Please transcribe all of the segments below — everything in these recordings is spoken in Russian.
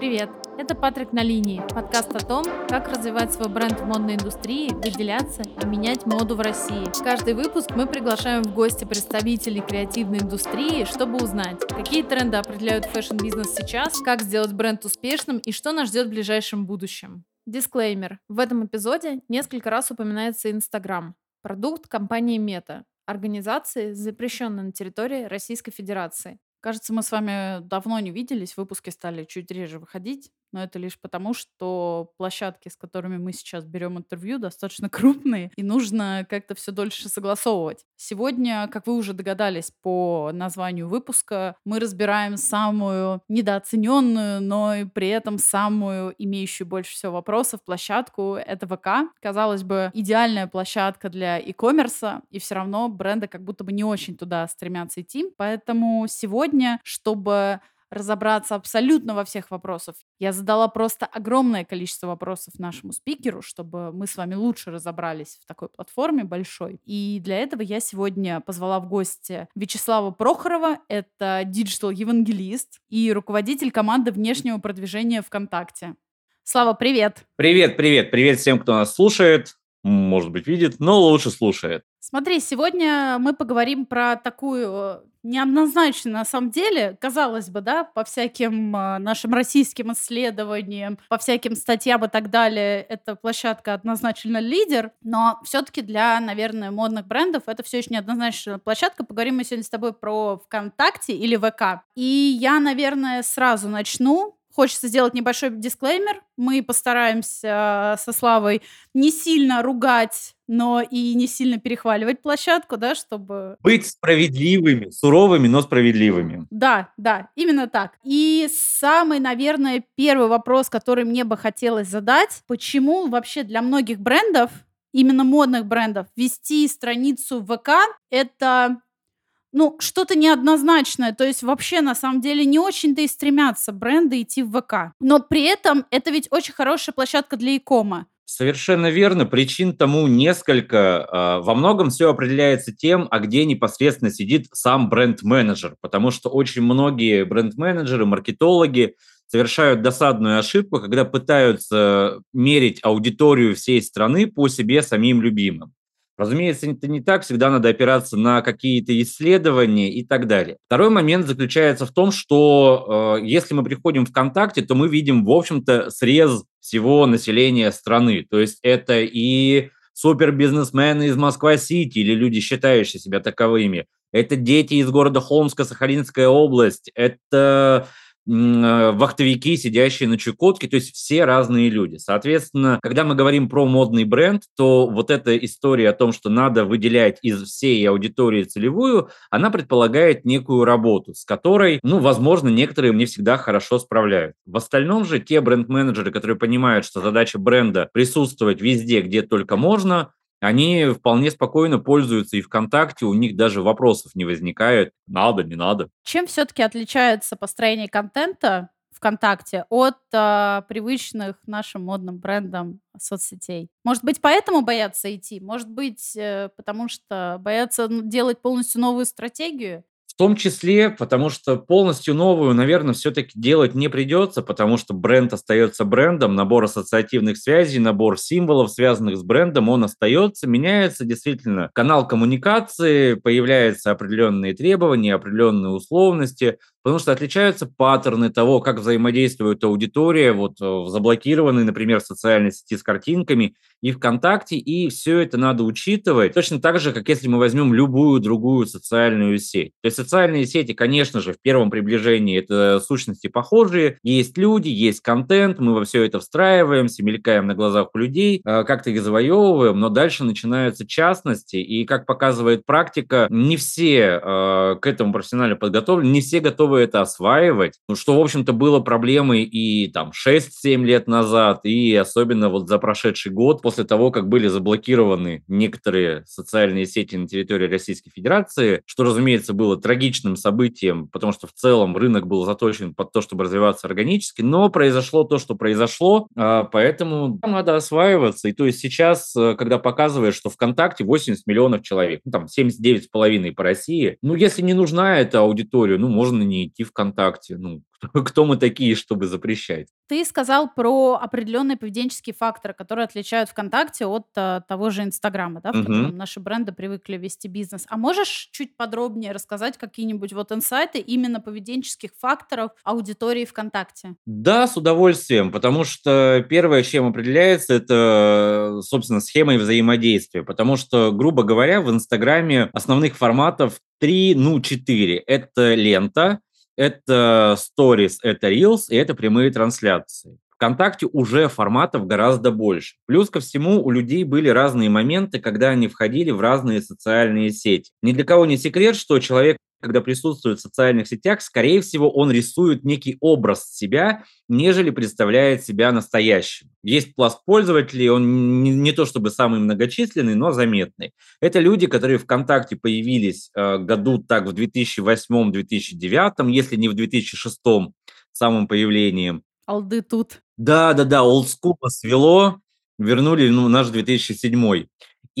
Привет! Это Патрик на линии, подкаст о том, как развивать свой бренд в модной индустрии, выделяться и менять моду в России. Каждый выпуск мы приглашаем в гости представителей креативной индустрии, чтобы узнать, какие тренды определяют fashion-бизнес сейчас, как сделать бренд успешным и что нас ждет в ближайшем будущем. Дисклеймер. В этом эпизоде несколько раз упоминается Instagram, продукт компании Meta, организации, запрещенной на территории Российской Федерации. Кажется, мы с вами давно не виделись, выпуски стали чуть реже выходить но это лишь потому, что площадки, с которыми мы сейчас берем интервью, достаточно крупные, и нужно как-то все дольше согласовывать. Сегодня, как вы уже догадались по названию выпуска, мы разбираем самую недооцененную, но и при этом самую имеющую больше всего вопросов площадку. Это ВК. Казалось бы, идеальная площадка для e-commerce, и все равно бренды как будто бы не очень туда стремятся идти. Поэтому сегодня, чтобы разобраться абсолютно во всех вопросах. Я задала просто огромное количество вопросов нашему спикеру, чтобы мы с вами лучше разобрались в такой платформе большой. И для этого я сегодня позвала в гости Вячеслава Прохорова. Это digital-евангелист и руководитель команды внешнего продвижения ВКонтакте. Слава, привет! Привет, привет, привет всем, кто нас слушает может быть, видит, но лучше слушает. Смотри, сегодня мы поговорим про такую э, неоднозначную, на самом деле, казалось бы, да, по всяким э, нашим российским исследованиям, по всяким статьям и так далее, эта площадка однозначно лидер, но все-таки для, наверное, модных брендов это все еще неоднозначная площадка. Поговорим мы сегодня с тобой про ВКонтакте или ВК. И я, наверное, сразу начну Хочется сделать небольшой дисклеймер. Мы постараемся со Славой не сильно ругать, но и не сильно перехваливать площадку, да, чтобы... Быть справедливыми, суровыми, но справедливыми. Да, да, именно так. И самый, наверное, первый вопрос, который мне бы хотелось задать, почему вообще для многих брендов, именно модных брендов, вести страницу ВК — это ну, что-то неоднозначное. То есть вообще, на самом деле, не очень-то и стремятся бренды идти в ВК. Но при этом это ведь очень хорошая площадка для икома. Совершенно верно. Причин тому несколько. А, во многом все определяется тем, а где непосредственно сидит сам бренд-менеджер. Потому что очень многие бренд-менеджеры, маркетологи совершают досадную ошибку, когда пытаются мерить аудиторию всей страны по себе самим любимым. Разумеется, это не так, всегда надо опираться на какие-то исследования и так далее. Второй момент заключается в том, что э, если мы приходим в ВКонтакте, то мы видим, в общем-то, срез всего населения страны. То есть это и супербизнесмены из Москва-Сити или люди, считающие себя таковыми. Это дети из города Холмска, Сахалинская область. Это вахтовики, сидящие на Чукотке, то есть все разные люди. Соответственно, когда мы говорим про модный бренд, то вот эта история о том, что надо выделять из всей аудитории целевую, она предполагает некую работу, с которой, ну, возможно, некоторые мне всегда хорошо справляют. В остальном же те бренд-менеджеры, которые понимают, что задача бренда присутствовать везде, где только можно, они вполне спокойно пользуются и ВКонтакте, у них даже вопросов не возникает, надо, не надо. Чем все-таки отличается построение контента ВКонтакте от э, привычных нашим модным брендам соцсетей? Может быть, поэтому боятся идти? Может быть, э, потому что боятся делать полностью новую стратегию? Том числе, потому что полностью новую, наверное, все-таки делать не придется, потому что бренд остается брендом, набор ассоциативных связей, набор символов, связанных с брендом, он остается, меняется действительно. Канал коммуникации, появляются определенные требования, определенные условности, потому что отличаются паттерны того, как взаимодействует аудитория, вот э, в заблокированной, например, социальной сети с картинками и ВКонтакте, и все это надо учитывать, точно так же, как если мы возьмем любую другую социальную сеть. То есть социальные сети, конечно же, в первом приближении это сущности похожие, есть люди, есть контент, мы во все это встраиваемся, мелькаем на глазах у людей, э, как-то их завоевываем, но дальше начинаются частности, и, как показывает практика, не все э, к этому профессионально подготовлены, не все готовы готовы это осваивать, ну, что, в общем-то, было проблемой и там 6-7 лет назад, и особенно вот за прошедший год, после того, как были заблокированы некоторые социальные сети на территории Российской Федерации, что, разумеется, было трагичным событием, потому что в целом рынок был заточен под то, чтобы развиваться органически, но произошло то, что произошло, а, поэтому надо осваиваться. И то есть сейчас, э, когда показываешь, что ВКонтакте 80 миллионов человек, ну там 79,5 по России, ну если не нужна эта аудитория, ну можно не идти ВКонтакте. Ну, кто мы такие, чтобы запрещать. Ты сказал про определенные поведенческие факторы, которые отличают ВКонтакте от а, того же Инстаграма, да, в Мгм. котором наши бренды привыкли вести бизнес. А можешь чуть подробнее рассказать какие-нибудь вот инсайты именно поведенческих факторов аудитории ВКонтакте? Да, с удовольствием, потому что первое, чем определяется, это, собственно, схемой взаимодействия. Потому что, грубо говоря, в Инстаграме основных форматов три, ну, четыре. Это лента, это сторис, это reels и это прямые трансляции. ВКонтакте уже форматов гораздо больше. Плюс ко всему у людей были разные моменты, когда они входили в разные социальные сети. Ни для кого не секрет, что человек когда присутствует в социальных сетях, скорее всего, он рисует некий образ себя, нежели представляет себя настоящим. Есть пласт пользователей, он не, не то чтобы самый многочисленный, но заметный. Это люди, которые ВКонтакте появились э, году так в 2008-2009, если не в 2006 самым появлением. Алды тут. Да, да, да, олдскула свело, вернули ну, наш 2007.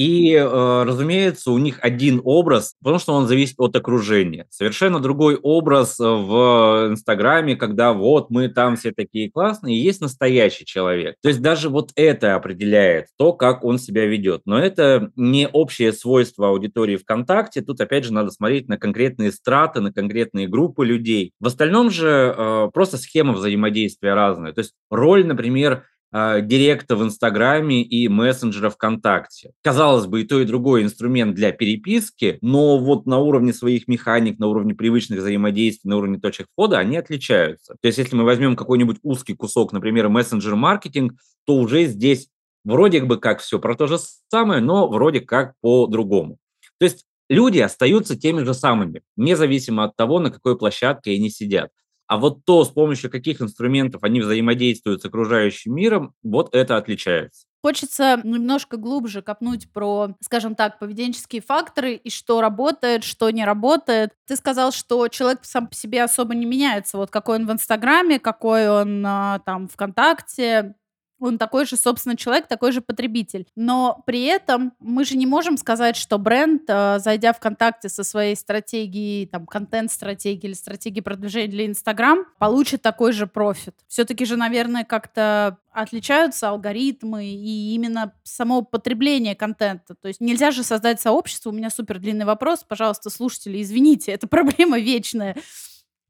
И, э, разумеется, у них один образ, потому что он зависит от окружения. Совершенно другой образ э, в Инстаграме, когда вот мы там все такие классные, и есть настоящий человек. То есть даже вот это определяет то, как он себя ведет. Но это не общее свойство аудитории ВКонтакте. Тут, опять же, надо смотреть на конкретные страты, на конкретные группы людей. В остальном же э, просто схема взаимодействия разная. То есть роль, например, директа в Инстаграме и мессенджера ВКонтакте. Казалось бы, и то, и другой инструмент для переписки, но вот на уровне своих механик, на уровне привычных взаимодействий, на уровне точек входа они отличаются. То есть если мы возьмем какой-нибудь узкий кусок, например, мессенджер-маркетинг, то уже здесь вроде бы как все про то же самое, но вроде как по-другому. То есть люди остаются теми же самыми, независимо от того, на какой площадке они сидят. А вот то, с помощью каких инструментов они взаимодействуют с окружающим миром, вот это отличается. Хочется немножко глубже копнуть про, скажем так, поведенческие факторы и что работает, что не работает. Ты сказал, что человек сам по себе особо не меняется. Вот какой он в Инстаграме, какой он а, там ВКонтакте, он такой же, собственно, человек, такой же потребитель. Но при этом мы же не можем сказать, что бренд, э, зайдя в ВКонтакте со своей стратегией, там, контент-стратегией или стратегией продвижения для Инстаграм, получит такой же профит. Все-таки же, наверное, как-то отличаются алгоритмы и именно само потребление контента. То есть нельзя же создать сообщество. У меня супер длинный вопрос. Пожалуйста, слушатели, извините, это проблема вечная.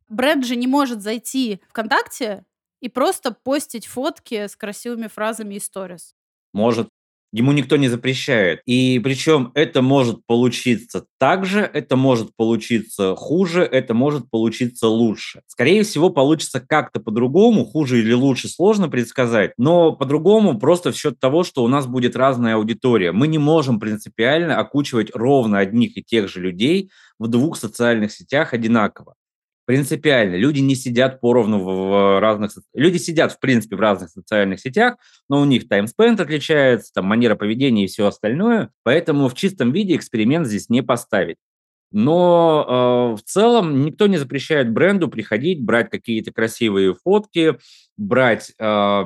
Бренд же не может зайти ВКонтакте и просто постить фотки с красивыми фразами и сторис. Может, ему никто не запрещает. И причем это может получиться так же, это может получиться хуже, это может получиться лучше. Скорее всего, получится как-то по-другому, хуже или лучше сложно предсказать, но по-другому просто в счет того, что у нас будет разная аудитория. Мы не можем принципиально окучивать ровно одних и тех же людей в двух социальных сетях одинаково. Принципиально. Люди не сидят поровну в разных... Люди сидят, в принципе, в разных социальных сетях, но у них таймспенд отличается, там, манера поведения и все остальное, поэтому в чистом виде эксперимент здесь не поставить. Но э, в целом никто не запрещает бренду приходить, брать какие-то красивые фотки, брать э,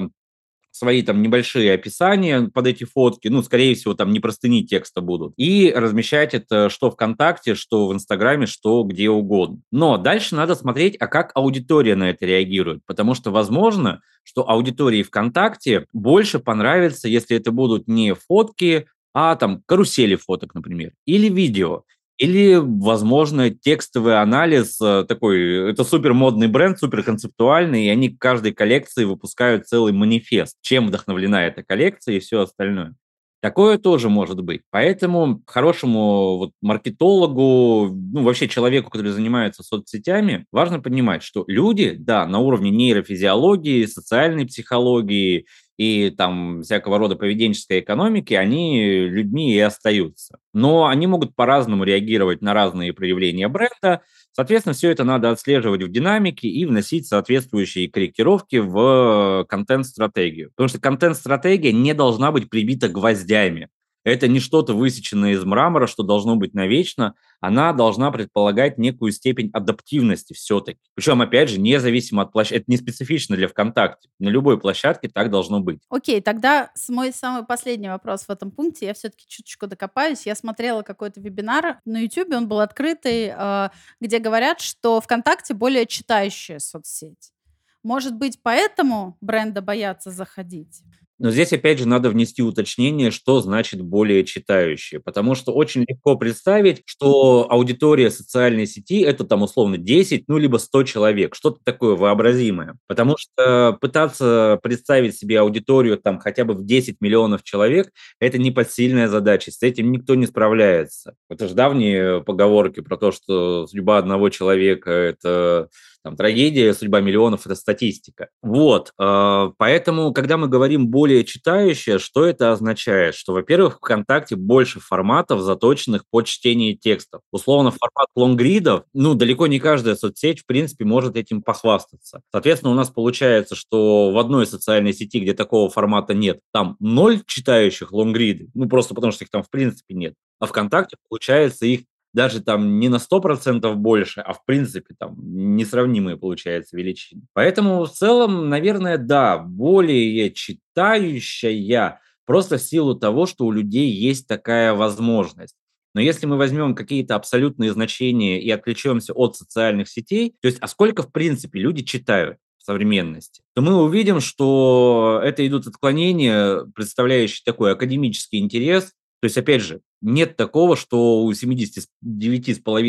свои там небольшие описания под эти фотки, ну, скорее всего, там не простыни текста будут, и размещать это что ВКонтакте, что в Инстаграме, что где угодно. Но дальше надо смотреть, а как аудитория на это реагирует, потому что возможно, что аудитории ВКонтакте больше понравится, если это будут не фотки, а там карусели фоток, например, или видео. Или, возможно, текстовый анализ э, такой, это супер модный бренд, супер концептуальный, и они к каждой коллекции выпускают целый манифест, чем вдохновлена эта коллекция и все остальное. Такое тоже может быть. Поэтому хорошему вот маркетологу, ну вообще человеку, который занимается соцсетями, важно понимать, что люди, да, на уровне нейрофизиологии, социальной психологии и там всякого рода поведенческой экономики, они людьми и остаются. Но они могут по-разному реагировать на разные проявления бренда. Соответственно, все это надо отслеживать в динамике и вносить соответствующие корректировки в контент-стратегию. Потому что контент-стратегия не должна быть прибита гвоздями. Это не что-то высеченное из мрамора, что должно быть навечно. Она должна предполагать некую степень адаптивности все-таки. Причем, опять же, независимо от площадки. Это не специфично для ВКонтакте. На любой площадке так должно быть. Окей, тогда мой самый последний вопрос в этом пункте. Я все-таки чуточку докопаюсь. Я смотрела какой-то вебинар на YouTube, он был открытый, э, где говорят, что ВКонтакте более читающая соцсеть. Может быть, поэтому бренда боятся заходить? Но здесь, опять же, надо внести уточнение, что значит более читающие. Потому что очень легко представить, что аудитория социальной сети– это там условно 10, ну, либо 100 человек, что-то такое вообразимое. Потому что пытаться представить себе аудиторию там хотя бы в 10 миллионов человек – это непосильная задача, с этим никто не справляется. Это же давние поговорки про то, что судьба одного человека – это там, трагедия, судьба миллионов – это статистика. Вот, э, поэтому, когда мы говорим более читающее, что это означает? Что, во-первых, ВКонтакте больше форматов, заточенных под чтение текстов. Условно, формат лонгридов, ну, далеко не каждая соцсеть, в принципе, может этим похвастаться. Соответственно, у нас получается, что в одной социальной сети, где такого формата нет, там ноль читающих лонгриды, ну, просто потому что их там в принципе нет. А ВКонтакте, получается, их даже там не на 100% больше, а в принципе там несравнимые получается величины. Поэтому в целом, наверное, да, более читающая просто в силу того, что у людей есть такая возможность. Но если мы возьмем какие-то абсолютные значения и отвлечемся от социальных сетей, то есть, а сколько в принципе люди читают? в современности, то мы увидим, что это идут отклонения, представляющие такой академический интерес, то есть, опять же, нет такого, что у 79,5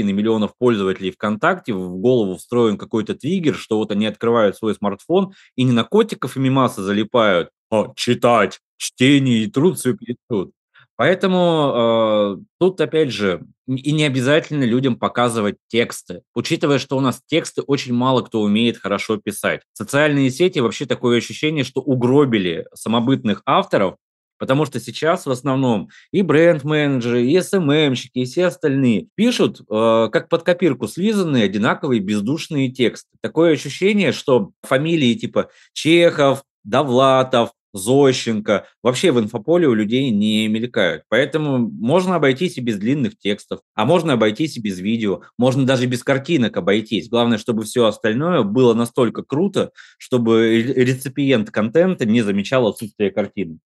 миллионов пользователей ВКонтакте в голову встроен какой-то триггер, что вот они открывают свой смартфон и не на котиков и мимасы залипают, а читать, чтение и труд все перетрут. Поэтому э, тут, опять же, и не обязательно людям показывать тексты. Учитывая, что у нас тексты очень мало кто умеет хорошо писать. Социальные сети вообще такое ощущение, что угробили самобытных авторов, Потому что сейчас в основном и бренд-менеджеры, и СММщики, и все остальные пишут э, как под копирку слизанные одинаковые бездушные тексты. Такое ощущение, что фамилии типа Чехов, Довлатов, Зощенко вообще в инфополе у людей не мелькают. Поэтому можно обойтись и без длинных текстов, а можно обойтись и без видео, можно даже без картинок обойтись. Главное, чтобы все остальное было настолько круто, чтобы реципиент контента не замечал отсутствие картинок.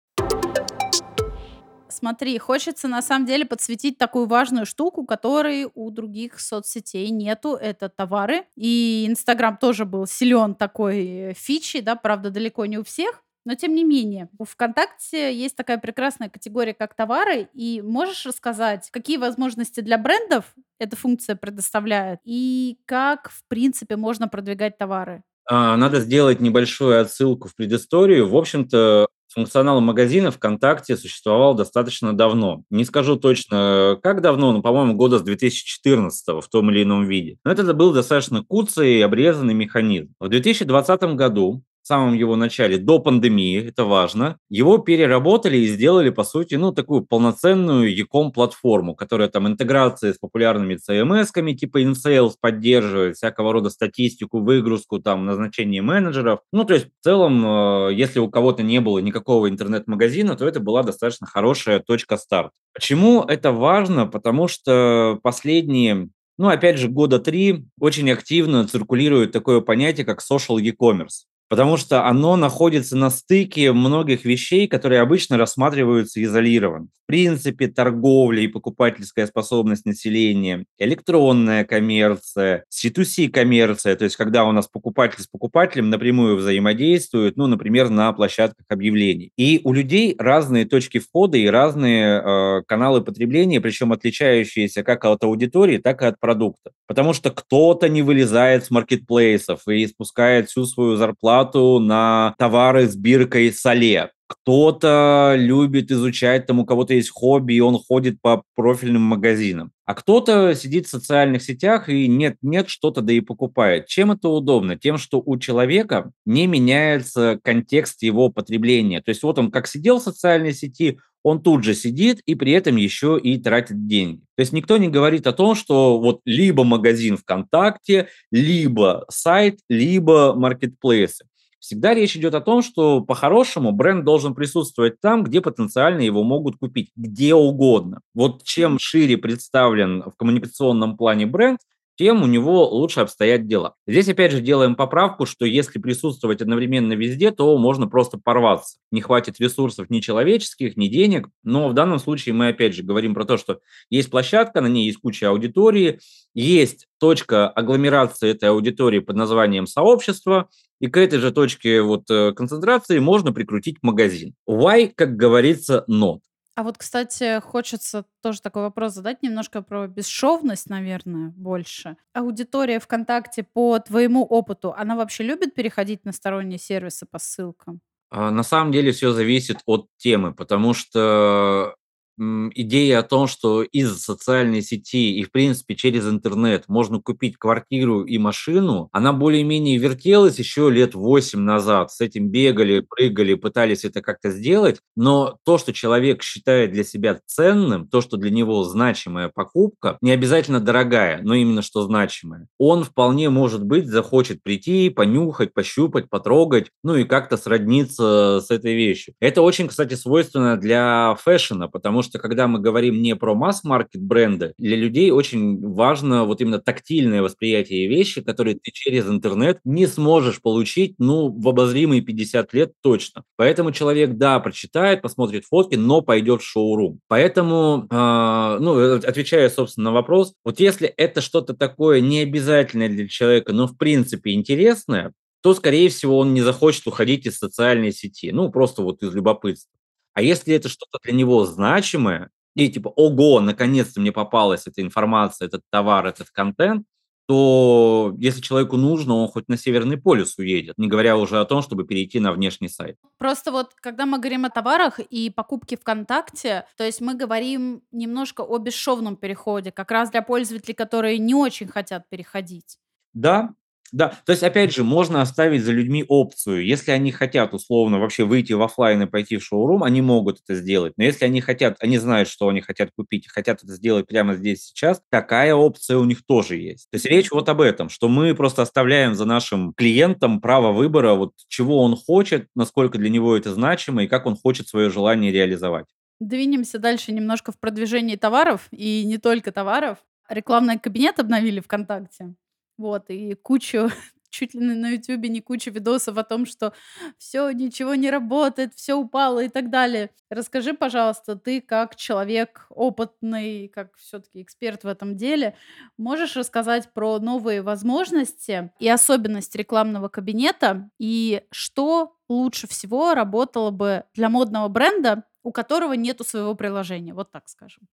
Смотри, хочется на самом деле подсветить такую важную штуку, которой у других соцсетей нету. Это товары. И Инстаграм тоже был силен такой фичи, да, правда, далеко не у всех. Но тем не менее, у ВКонтакте есть такая прекрасная категория, как товары. И можешь рассказать, какие возможности для брендов эта функция предоставляет и как, в принципе, можно продвигать товары? А, надо сделать небольшую отсылку в предысторию. В общем-то, Функционал магазина ВКонтакте существовал достаточно давно. Не скажу точно, как давно, но, по-моему, года с 2014 в том или ином виде. Но это был достаточно куцый и обрезанный механизм. В 2020 году самом его начале, до пандемии, это важно, его переработали и сделали, по сути, ну, такую полноценную e-com-платформу, которая там интеграция с популярными CMS-ками, типа InSales поддерживает, всякого рода статистику, выгрузку, там, назначение менеджеров. Ну, то есть, в целом, э, если у кого-то не было никакого интернет-магазина, то это была достаточно хорошая точка старта. Почему это важно? Потому что последние ну, опять же, года три очень активно циркулирует такое понятие, как social e-commerce потому что оно находится на стыке многих вещей, которые обычно рассматриваются изолированно. В принципе, торговля и покупательская способность населения, электронная коммерция, C2C коммерция, то есть когда у нас покупатель с покупателем напрямую взаимодействует, ну, например, на площадках объявлений. И у людей разные точки входа и разные э, каналы потребления, причем отличающиеся как от аудитории, так и от продукта. Потому что кто-то не вылезает с маркетплейсов и спускает всю свою зарплату зарплату на товары с биркой соле. Кто-то любит изучать, там у кого-то есть хобби, и он ходит по профильным магазинам. А кто-то сидит в социальных сетях и нет-нет, что-то да и покупает. Чем это удобно? Тем, что у человека не меняется контекст его потребления. То есть вот он как сидел в социальной сети, он тут же сидит и при этом еще и тратит деньги. То есть никто не говорит о том, что вот либо магазин ВКонтакте, либо сайт, либо маркетплейсы. Всегда речь идет о том, что по-хорошему бренд должен присутствовать там, где потенциально его могут купить, где угодно. Вот чем шире представлен в коммуникационном плане бренд, тем у него лучше обстоят дела. Здесь опять же делаем поправку, что если присутствовать одновременно везде, то можно просто порваться. Не хватит ресурсов ни человеческих, ни денег. Но в данном случае мы опять же говорим про то, что есть площадка, на ней есть куча аудитории, есть точка агломерации этой аудитории под названием сообщество, и к этой же точке вот э, концентрации можно прикрутить магазин. Why, как говорится, not. А вот, кстати, хочется тоже такой вопрос задать, немножко про бесшовность, наверное, больше. Аудитория ВКонтакте по твоему опыту, она вообще любит переходить на сторонние сервисы по ссылкам? А, на самом деле все зависит от темы, потому что идея о том, что из социальной сети и, в принципе, через интернет можно купить квартиру и машину, она более-менее вертелась еще лет 8 назад. С этим бегали, прыгали, пытались это как-то сделать. Но то, что человек считает для себя ценным, то, что для него значимая покупка, не обязательно дорогая, но именно что значимая, он вполне, может быть, захочет прийти, понюхать, пощупать, потрогать, ну и как-то сродниться с этой вещью. Это очень, кстати, свойственно для фэшена, потому что что когда мы говорим не про масс-маркет бренды, для людей очень важно вот именно тактильное восприятие вещи, которые ты через интернет не сможешь получить, ну, в обозримые 50 лет точно. Поэтому человек, да, прочитает, посмотрит фотки, но пойдет в шоурум. Поэтому, э, ну, отвечая, собственно, на вопрос, вот если это что-то такое необязательное для человека, но в принципе интересное, то, скорее всего, он не захочет уходить из социальной сети, ну, просто вот из любопытства. А если это что-то для него значимое, и типа, ого, наконец-то мне попалась эта информация, этот товар, этот контент, то если человеку нужно, он хоть на Северный полюс уедет, не говоря уже о том, чтобы перейти на внешний сайт. Просто вот, когда мы говорим о товарах и покупке ВКонтакте, то есть мы говорим немножко о бесшовном переходе, как раз для пользователей, которые не очень хотят переходить. Да, да, то есть, опять же, можно оставить за людьми опцию. Если они хотят, условно, вообще выйти в офлайн и пойти в шоурум, они могут это сделать. Но если они хотят, они знают, что они хотят купить, и хотят это сделать прямо здесь сейчас, такая опция у них тоже есть. То есть речь вот об этом, что мы просто оставляем за нашим клиентом право выбора, вот чего он хочет, насколько для него это значимо и как он хочет свое желание реализовать. Двинемся дальше немножко в продвижении товаров, и не только товаров. Рекламный кабинет обновили ВКонтакте. Вот, и кучу, чуть ли на Ютубе не куча видосов о том, что все, ничего не работает, все упало и так далее. Расскажи, пожалуйста, ты как человек опытный, как все-таки эксперт в этом деле, можешь рассказать про новые возможности и особенности рекламного кабинета и что лучше всего работало бы для модного бренда, у которого нету своего приложения, вот так скажем.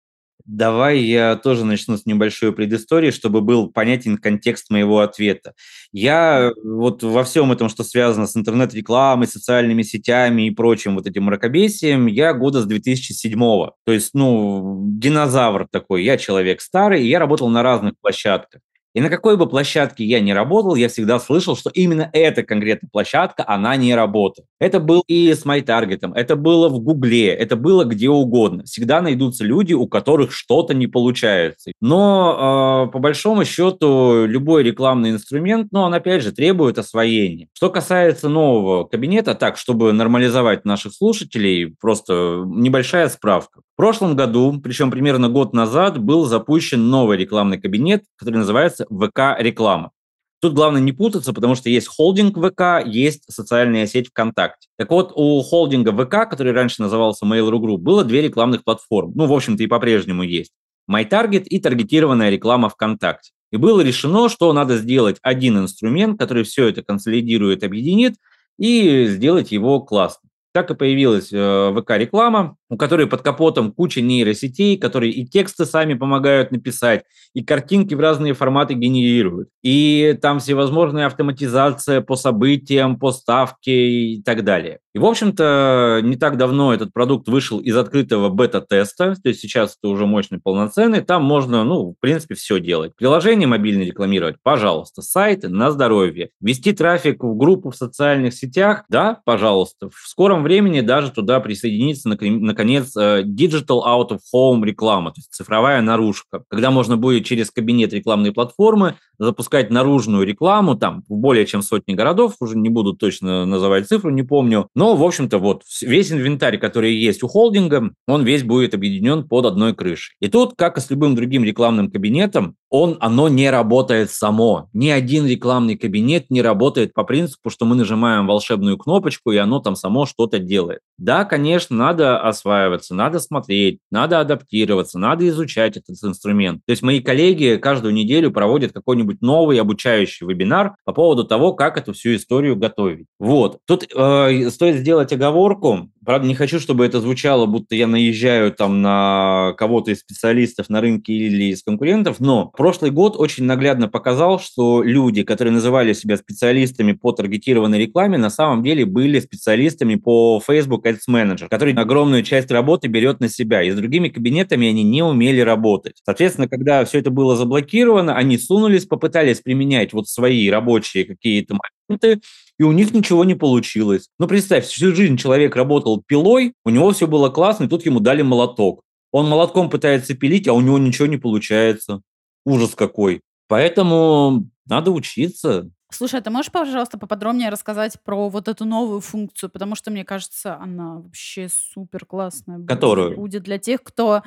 Давай я тоже начну с небольшой предыстории, чтобы был понятен контекст моего ответа. Я вот во всем этом, что связано с интернет-рекламой, социальными сетями и прочим вот этим мракобесием, я года с 2007 -го. То есть, ну, динозавр такой. Я человек старый, и я работал на разных площадках. И на какой бы площадке я ни работал, я всегда слышал, что именно эта конкретная площадка, она не работает. Это был и с MyTarget, это было в Гугле, это было где угодно. Всегда найдутся люди, у которых что-то не получается. Но э, по большому счету любой рекламный инструмент, ну, он опять же требует освоения. Что касается нового кабинета, так, чтобы нормализовать наших слушателей, просто небольшая справка. В прошлом году, причем примерно год назад, был запущен новый рекламный кабинет, который называется ВК-реклама. Тут главное не путаться, потому что есть холдинг ВК, есть социальная сеть ВКонтакте. Так вот, у холдинга ВК, который раньше назывался Mail.ru Group, было две рекламных платформы. Ну, в общем-то, и по-прежнему есть. MyTarget и таргетированная реклама ВКонтакте. И было решено, что надо сделать один инструмент, который все это консолидирует, объединит, и сделать его классно. Так и появилась э, ВК-реклама, у которой под капотом куча нейросетей, которые и тексты сами помогают написать, и картинки в разные форматы генерируют. И там всевозможная автоматизация по событиям, по ставке и так далее. И, в общем-то, не так давно этот продукт вышел из открытого бета-теста, то есть сейчас это уже мощный, полноценный, там можно, ну, в принципе, все делать. Приложение мобильное рекламировать, пожалуйста, сайты на здоровье, вести трафик в группу в социальных сетях, да, пожалуйста. В скором времени даже туда присоединиться, наконец, э, Digital Out of Home реклама, то есть цифровая наружка, когда можно будет через кабинет рекламной платформы запускать наружную рекламу, там, в более чем сотни городов, уже не буду точно называть цифру, не помню, но Но, в общем-то, вот весь инвентарь, который есть у холдинга, он весь будет объединен под одной крышей. И тут, как и с любым другим рекламным кабинетом, он, оно не работает само. Ни один рекламный кабинет не работает по принципу, что мы нажимаем волшебную кнопочку, и оно там само что-то делает. Да, конечно, надо осваиваться, надо смотреть, надо адаптироваться, надо изучать этот инструмент. То есть мои коллеги каждую неделю проводят какой-нибудь новый обучающий вебинар по поводу того, как эту всю историю готовить. Вот. Тут э, стоит сделать оговорку. Правда, не хочу, чтобы это звучало, будто я наезжаю там на кого-то из специалистов на рынке или из конкурентов, но прошлый год очень наглядно показал, что люди, которые называли себя специалистами по таргетированной рекламе, на самом деле были специалистами по Facebook Ads Manager, который огромную часть работы берет на себя. И с другими кабинетами они не умели работать. Соответственно, когда все это было заблокировано, они сунулись, попытались применять вот свои рабочие какие-то моменты, и у них ничего не получилось. Ну, представь, всю жизнь человек работал пилой, у него все было классно, и тут ему дали молоток. Он молотком пытается пилить, а у него ничего не получается. Ужас какой. Поэтому надо учиться. Слушай, а ты можешь, пожалуйста, поподробнее рассказать про вот эту новую функцию? Потому что, мне кажется, она вообще супер классная. Которую? Будет для тех, кто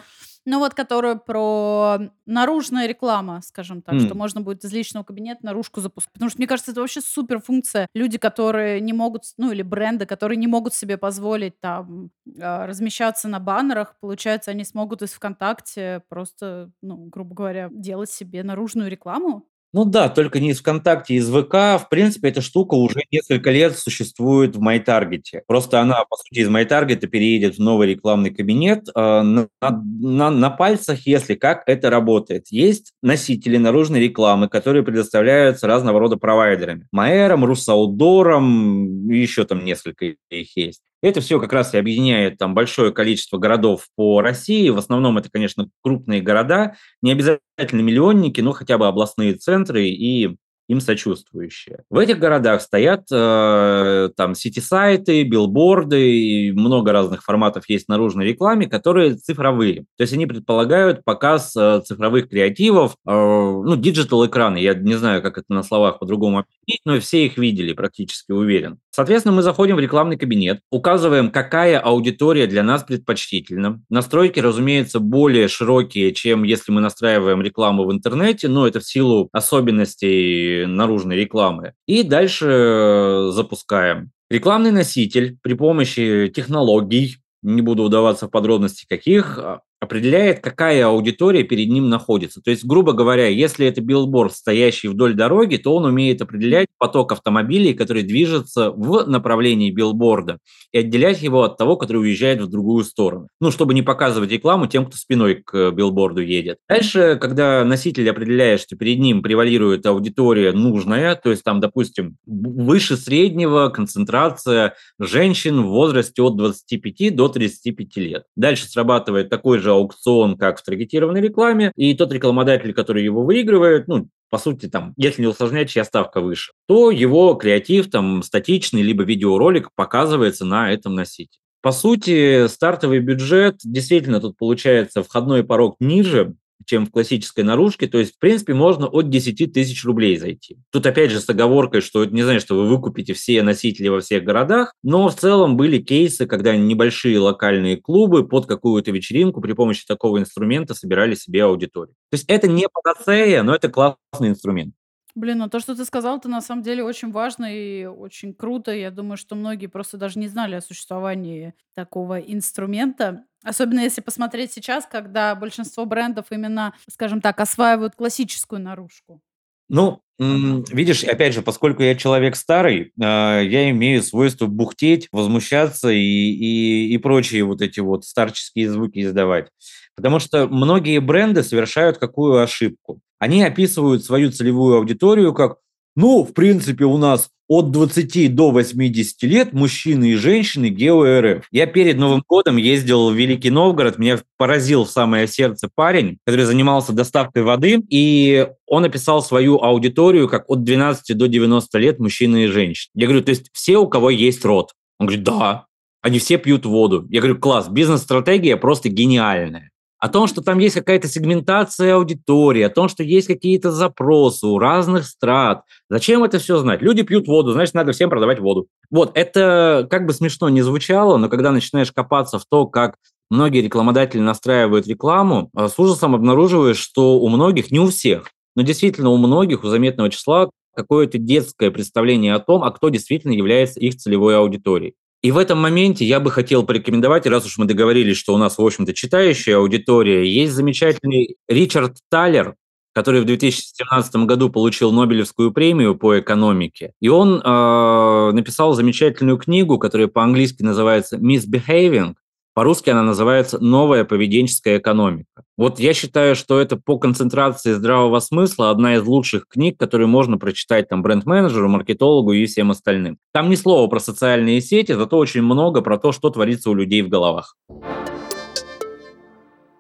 ну вот, которую про наружная реклама, скажем так, mm. что можно будет из личного кабинета наружку запускать. Потому что, мне кажется, это вообще супер функция. Люди, которые не могут, ну или бренды, которые не могут себе позволить там а, размещаться на баннерах, получается, они смогут из ВКонтакте просто, ну, грубо говоря, делать себе наружную рекламу. Ну да, только не из ВКонтакте, из ВК. В принципе, эта штука уже несколько лет существует в MyTarget. Просто она, по сути, из MyTarget переедет в новый рекламный кабинет. А, на, на, на пальцах, если как это работает. Есть носители наружной рекламы, которые предоставляются разного рода провайдерами. Маэром, Русаудором, еще там несколько их есть. Это все как раз и объединяет там большое количество городов по России. В основном это, конечно, крупные города, не обязательно миллионники, но хотя бы областные центры и им сочувствующие. В этих городах стоят э, там сити-сайты, билборды и много разных форматов есть наружной рекламе, которые цифровые. То есть они предполагают показ э, цифровых креативов, э, ну, digital-экраны. Я не знаю, как это на словах по-другому но все их видели, практически уверен. Соответственно, мы заходим в рекламный кабинет, указываем, какая аудитория для нас предпочтительна. Настройки, разумеется, более широкие, чем если мы настраиваем рекламу в интернете, но это в силу особенностей наружной рекламы. И дальше э, запускаем. Рекламный носитель при помощи технологий, не буду удаваться в подробности каких, а, определяет, какая аудитория перед ним находится. То есть, грубо говоря, если это билборд, стоящий вдоль дороги, то он умеет определять поток автомобилей, который движется в направлении билборда, и отделять его от того, который уезжает в другую сторону. Ну, чтобы не показывать рекламу тем, кто спиной к билборду едет. Дальше, когда носитель определяет, что перед ним превалирует аудитория нужная, то есть там, допустим, выше среднего концентрация женщин в возрасте от 25 до 35 лет. Дальше срабатывает такой же же аукцион, как в таргетированной рекламе, и тот рекламодатель, который его выигрывает, ну, по сути, там, если не усложнять, чья ставка выше, то его креатив, там, статичный, либо видеоролик показывается на этом носителе. По сути, стартовый бюджет, действительно, тут получается входной порог ниже, чем в классической наружке. То есть, в принципе, можно от 10 тысяч рублей зайти. Тут опять же с оговоркой, что не знаю, что вы выкупите все носители во всех городах, но в целом были кейсы, когда небольшие локальные клубы под какую-то вечеринку при помощи такого инструмента собирали себе аудиторию. То есть это не панацея, но это классный инструмент. Блин, ну то, что ты сказал, это на самом деле очень важно и очень круто. Я думаю, что многие просто даже не знали о существовании такого инструмента. Особенно если посмотреть сейчас, когда большинство брендов именно, скажем так, осваивают классическую наружку. Ну, видишь, опять же, поскольку я человек старый, а, я имею свойство бухтеть, возмущаться и, и, и прочие вот эти вот старческие звуки издавать. Потому что многие бренды совершают какую ошибку? Они описывают свою целевую аудиторию как, ну, в принципе, у нас от 20 до 80 лет мужчины и женщины ГеоРФ. Я перед Новым годом ездил в Великий Новгород, меня поразил в самое сердце парень, который занимался доставкой воды, и он описал свою аудиторию как от 12 до 90 лет мужчины и женщины. Я говорю, то есть все, у кого есть рот? Он говорит, да, они все пьют воду. Я говорю, класс, бизнес-стратегия просто гениальная. О том, что там есть какая-то сегментация аудитории, о том, что есть какие-то запросы у разных страт. Зачем это все знать? Люди пьют воду, значит, надо всем продавать воду. Вот, это как бы смешно не звучало, но когда начинаешь копаться в то, как многие рекламодатели настраивают рекламу, а, с ужасом обнаруживаешь, что у многих, не у всех, но действительно у многих, у заметного числа, какое-то детское представление о том, а кто действительно является их целевой аудиторией. И в этом моменте я бы хотел порекомендовать, раз уж мы договорились, что у нас, в общем-то, читающая аудитория, есть замечательный Ричард Талер, который в 2017 году получил Нобелевскую премию по экономике. И он э, написал замечательную книгу, которая по-английски называется «Misbehaving», по-русски она называется «Новая поведенческая экономика». Вот я считаю, что это по концентрации здравого смысла одна из лучших книг, которые можно прочитать там бренд-менеджеру, маркетологу и всем остальным. Там ни слова про социальные сети, зато очень много про то, что творится у людей в головах.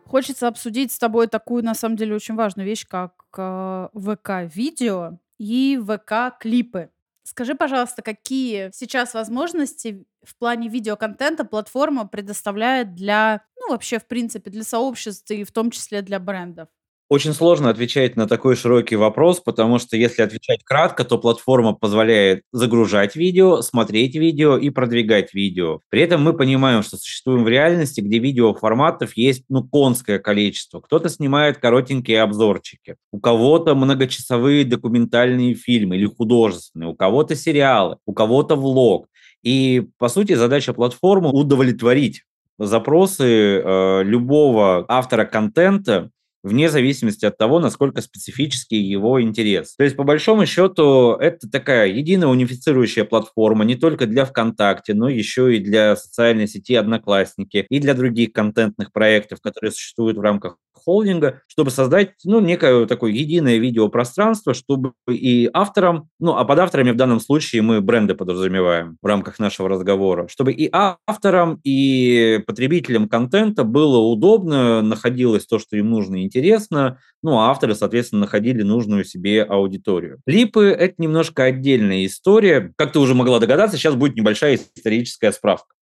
Хочется обсудить с тобой такую, на самом деле, очень важную вещь, как э, ВК-видео и ВК-клипы. Скажи, пожалуйста, какие сейчас возможности в плане видеоконтента платформа предоставляет для, ну, вообще, в принципе, для сообществ и в том числе для брендов? Очень сложно отвечать на такой широкий вопрос, потому что если отвечать кратко, то платформа позволяет загружать видео, смотреть видео и продвигать видео. При этом мы понимаем, что существуем в реальности, где видеоформатов есть ну, конское количество. Кто-то снимает коротенькие обзорчики, у кого-то многочасовые документальные фильмы или художественные, у кого-то сериалы, у кого-то влог. И, по сути, задача платформы удовлетворить запросы э, любого автора контента вне зависимости от того, насколько специфический его интерес. То есть, по большому счету, это такая единая унифицирующая платформа не только для ВКонтакте, но еще и для социальной сети Одноклассники и для других контентных проектов, которые существуют в рамках холдинга, чтобы создать, ну, некое такое единое видеопространство, чтобы и авторам, ну, а под авторами в данном случае мы бренды подразумеваем в рамках нашего разговора, чтобы и авторам, и потребителям контента было удобно, находилось то, что им нужно и интересно, ну, а авторы, соответственно, находили нужную себе аудиторию. Липы – это немножко отдельная история. Как ты уже могла догадаться, сейчас будет небольшая историческая справка.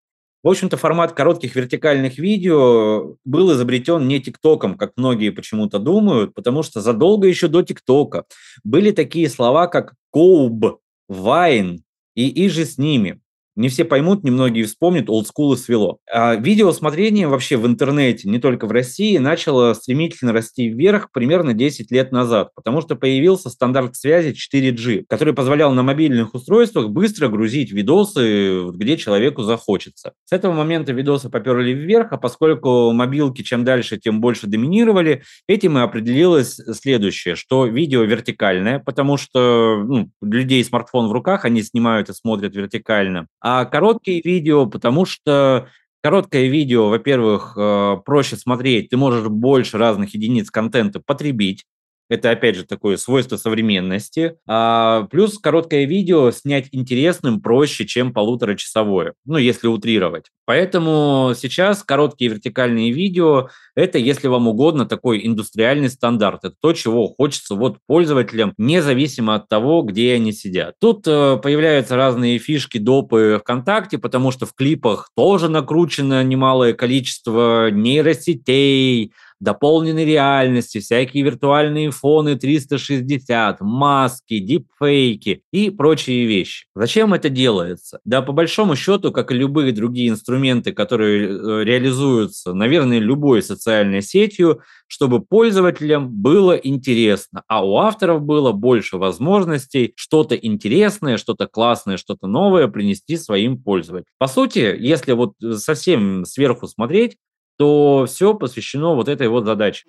В общем-то, формат коротких вертикальных видео был изобретен не ТикТоком, как многие почему-то думают, потому что задолго еще до ТикТока были такие слова, как «коуб», «вайн» и «иже с ними» не все поймут, немногие вспомнят, олдскулы свело. А видеосмотрение вообще в интернете, не только в России, начало стремительно расти вверх примерно 10 лет назад, потому что появился стандарт связи 4G, который позволял на мобильных устройствах быстро грузить видосы, где человеку захочется. С этого момента видосы поперли вверх, а поскольку мобилки чем дальше, тем больше доминировали, этим и определилось следующее, что видео вертикальное, потому что ну, людей смартфон в руках, они снимают и смотрят вертикально, а короткие видео, потому что короткое видео, во-первых, э, проще смотреть, ты можешь больше разных единиц контента потребить, это, опять же, такое свойство современности. А, плюс короткое видео снять интересным проще, чем полуторачасовое, ну, если утрировать. Поэтому сейчас короткие вертикальные видео – это, если вам угодно, такой индустриальный стандарт. Это то, чего хочется вот пользователям, независимо от того, где они сидят. Тут э, появляются разные фишки, допы ВКонтакте, потому что в клипах тоже накручено немалое количество нейросетей, дополненной реальности, всякие виртуальные фоны 360, маски, дипфейки и прочие вещи. Зачем это делается? Да, по большому счету, как и любые другие инструменты, которые э, реализуются, наверное, любой социальной сетью, чтобы пользователям было интересно, а у авторов было больше возможностей что-то интересное, что-то классное, что-то новое принести своим пользователям. По сути, если вот совсем сверху смотреть, то все посвящено вот этой вот задаче.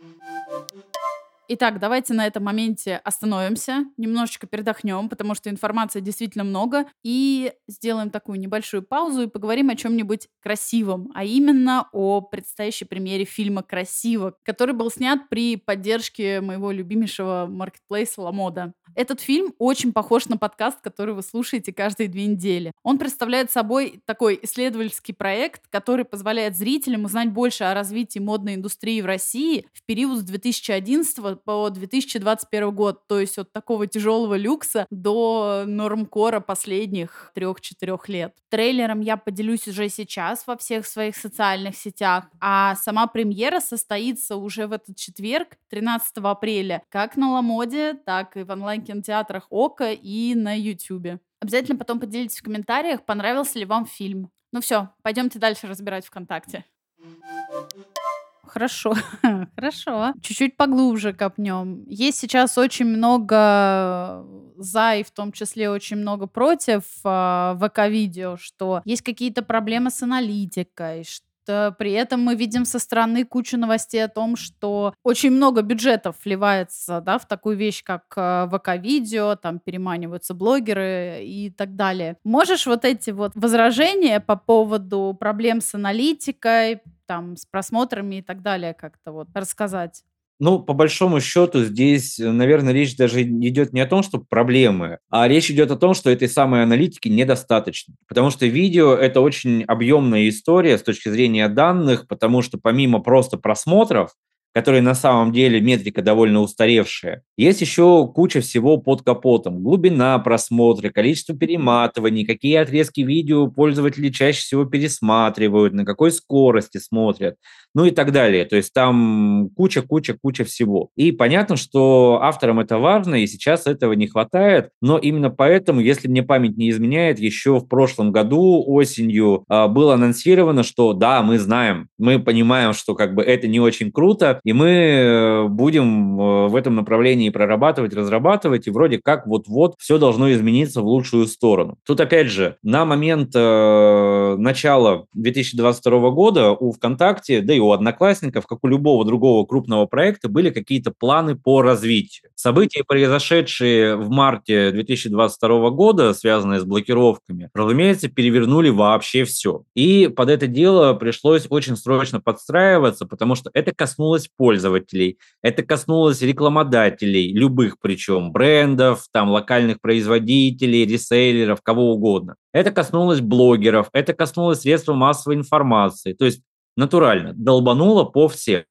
Итак, давайте на этом моменте остановимся, немножечко передохнем, потому что информации действительно много, и сделаем такую небольшую паузу и поговорим о чем-нибудь красивом, а именно о предстоящей премьере фильма «Красиво», который был снят при поддержке моего любимейшего маркетплейса «Ламода». Этот фильм очень похож на подкаст, который вы слушаете каждые две недели. Он представляет собой такой исследовательский проект, который позволяет зрителям узнать больше о развитии модной индустрии в России в период с 2011 по 2021 год. То есть от такого тяжелого люкса до нормкора последних трех-четырех лет. Трейлером я поделюсь уже сейчас во всех своих социальных сетях, а сама премьера состоится уже в этот четверг, 13 апреля, как на Ламоде, так и в онлайн-кинотеатрах Ока и на Ютубе. Обязательно потом поделитесь в комментариях, понравился ли вам фильм. Ну все, пойдемте дальше разбирать ВКонтакте. Хорошо, хорошо. Чуть-чуть поглубже копнем. Есть сейчас очень много за и в том числе очень много против э, ВК-видео, что есть какие-то проблемы с аналитикой, что при этом мы видим со стороны кучу новостей о том, что очень много бюджетов вливается да, в такую вещь, как э, ВК-видео, там переманиваются блогеры и так далее. Можешь вот эти вот возражения по поводу проблем с аналитикой, там, с просмотрами и так далее как-то вот рассказать? Ну, по большому счету, здесь, э, наверное, речь даже идет не о том, что проблемы, а речь идет о том, что этой самой аналитики недостаточно. Потому что видео – это очень объемная история с точки зрения данных, потому что помимо просто просмотров, которые на самом деле метрика довольно устаревшая. Есть еще куча всего под капотом. Глубина просмотра, количество перематываний, какие отрезки видео пользователи чаще всего пересматривают, на какой скорости смотрят, ну и так далее. То есть там куча-куча-куча всего. И понятно, что авторам это важно, и сейчас этого не хватает, но именно поэтому, если мне память не изменяет, еще в прошлом году осенью а, было анонсировано, что да, мы знаем, мы понимаем, что как бы это не очень круто, и мы э, будем э, в этом направлении прорабатывать, разрабатывать, и вроде как вот-вот все должно измениться в лучшую сторону. Тут, опять же, на момент э, начала 2022 года у ВКонтакте, да и у Одноклассников, как у любого другого крупного проекта, были какие-то планы по развитию. События, произошедшие в марте 2022 года, связанные с блокировками, разумеется, перевернули вообще все. И под это дело пришлось очень срочно подстраиваться, потому что это коснулось пользователей, это коснулось рекламодателей, любых причем, брендов, там, локальных производителей, ресейлеров, кого угодно. Это коснулось блогеров, это коснулось средств массовой информации. То есть натурально долбануло по всем.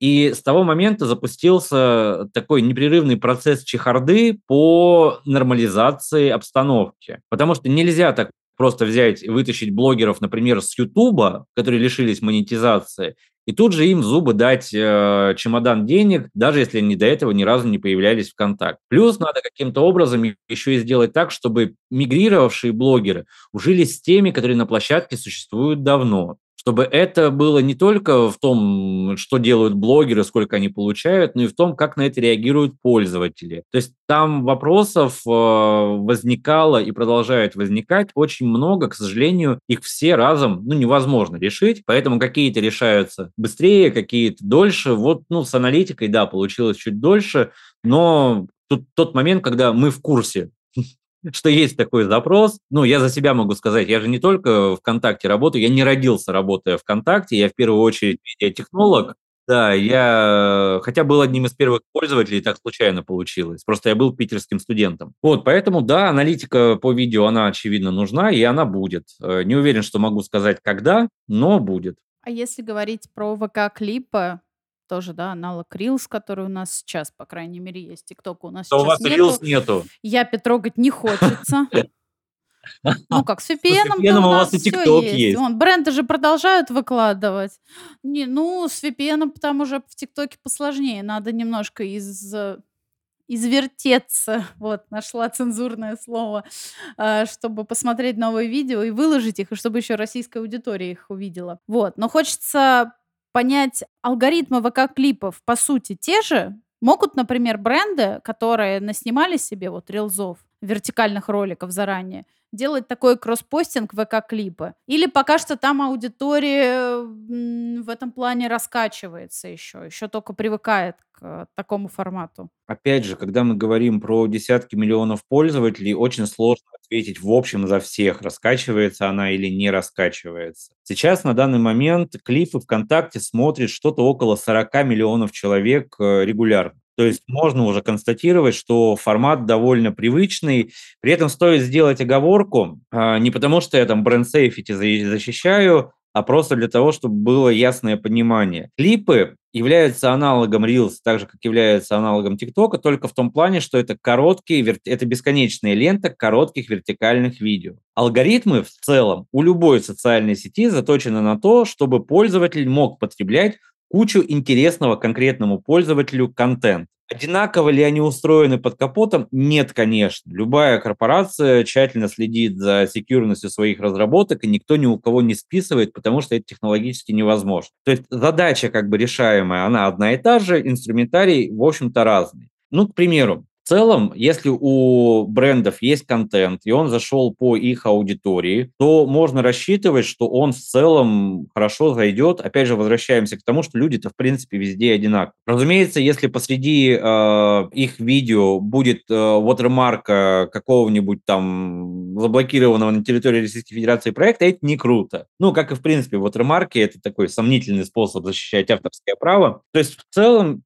И с того момента запустился такой непрерывный процесс чехарды по нормализации обстановки. Потому что нельзя так просто взять и вытащить блогеров, например, с Ютуба, которые лишились монетизации, и тут же им в зубы дать э, чемодан денег, даже если они до этого ни разу не появлялись в контакт. Плюс надо каким-то образом еще и сделать так, чтобы мигрировавшие блогеры ужились с теми, которые на площадке существуют давно чтобы это было не только в том, что делают блогеры, сколько они получают, но и в том, как на это реагируют пользователи. То есть там вопросов э, возникало и продолжает возникать очень много. К сожалению, их все разом ну, невозможно решить, поэтому какие-то решаются быстрее, какие-то дольше. Вот ну, с аналитикой, да, получилось чуть дольше, но тут тот момент, когда мы в курсе что есть такой запрос. Ну, я за себя могу сказать, я же не только ВКонтакте работаю, я не родился, работая ВКонтакте, я в первую очередь медиатехнолог, да, я хотя был одним из первых пользователей, так случайно получилось. Просто я был питерским студентом. Вот, поэтому, да, аналитика по видео, она, очевидно, нужна, и она будет. Э, не уверен, что могу сказать, когда, но будет. А если говорить про ВК-клипы, тоже, да, аналог Reels, который у нас сейчас, по крайней мере, есть. ТикТок у нас Но сейчас у вас нету. Reels нету. Япи трогать не хочется. Ну как, с VPN, VPN у вас и TikTok есть. есть. Вон, бренды же продолжают выкладывать. Не, ну, с VPN там уже в ТикТоке посложнее. Надо немножко из извертеться, вот, нашла цензурное слово, а, чтобы посмотреть новые видео и выложить их, и чтобы еще российская аудитория их увидела. Вот, но хочется понять, алгоритмы ВК-клипов, по сути, те же? Могут, например, бренды, которые наснимали себе вот рилзов, вертикальных роликов заранее, делать такой кросспостинг ВК-клипы? Или пока что там аудитория в этом плане раскачивается еще, еще только привыкает к такому формату? Опять же, когда мы говорим про десятки миллионов пользователей, очень сложно ответить в общем за всех, раскачивается она или не раскачивается. Сейчас на данный момент клипы ВКонтакте смотрит что-то около 40 миллионов человек э, регулярно. То есть можно уже констатировать, что формат довольно привычный. При этом стоит сделать оговорку, а, не потому что я там бренд-сейфити защищаю, а просто для того, чтобы было ясное понимание. Клипы являются аналогом Reels, так же, как являются аналогом ТикТока, только в том плане, что это короткие, это бесконечная лента коротких вертикальных видео. Алгоритмы в целом у любой социальной сети заточены на то, чтобы пользователь мог потреблять кучу интересного конкретному пользователю контент. Одинаково ли они устроены под капотом? Нет, конечно. Любая корпорация тщательно следит за секьюрностью своих разработок, и никто ни у кого не списывает, потому что это технологически невозможно. То есть задача как бы решаемая, она одна и та же, инструментарий, в общем-то, разный. Ну, к примеру, в целом, если у брендов есть контент, и он зашел по их аудитории, то можно рассчитывать, что он в целом хорошо зайдет. Опять же, возвращаемся к тому, что люди-то, в принципе, везде одинаковые. Разумеется, если посреди э, их видео будет э, watermark какого-нибудь там заблокированного на территории Российской Федерации проекта, это не круто. Ну, как и, в принципе, watermark это такой сомнительный способ защищать авторское право. То есть, в целом,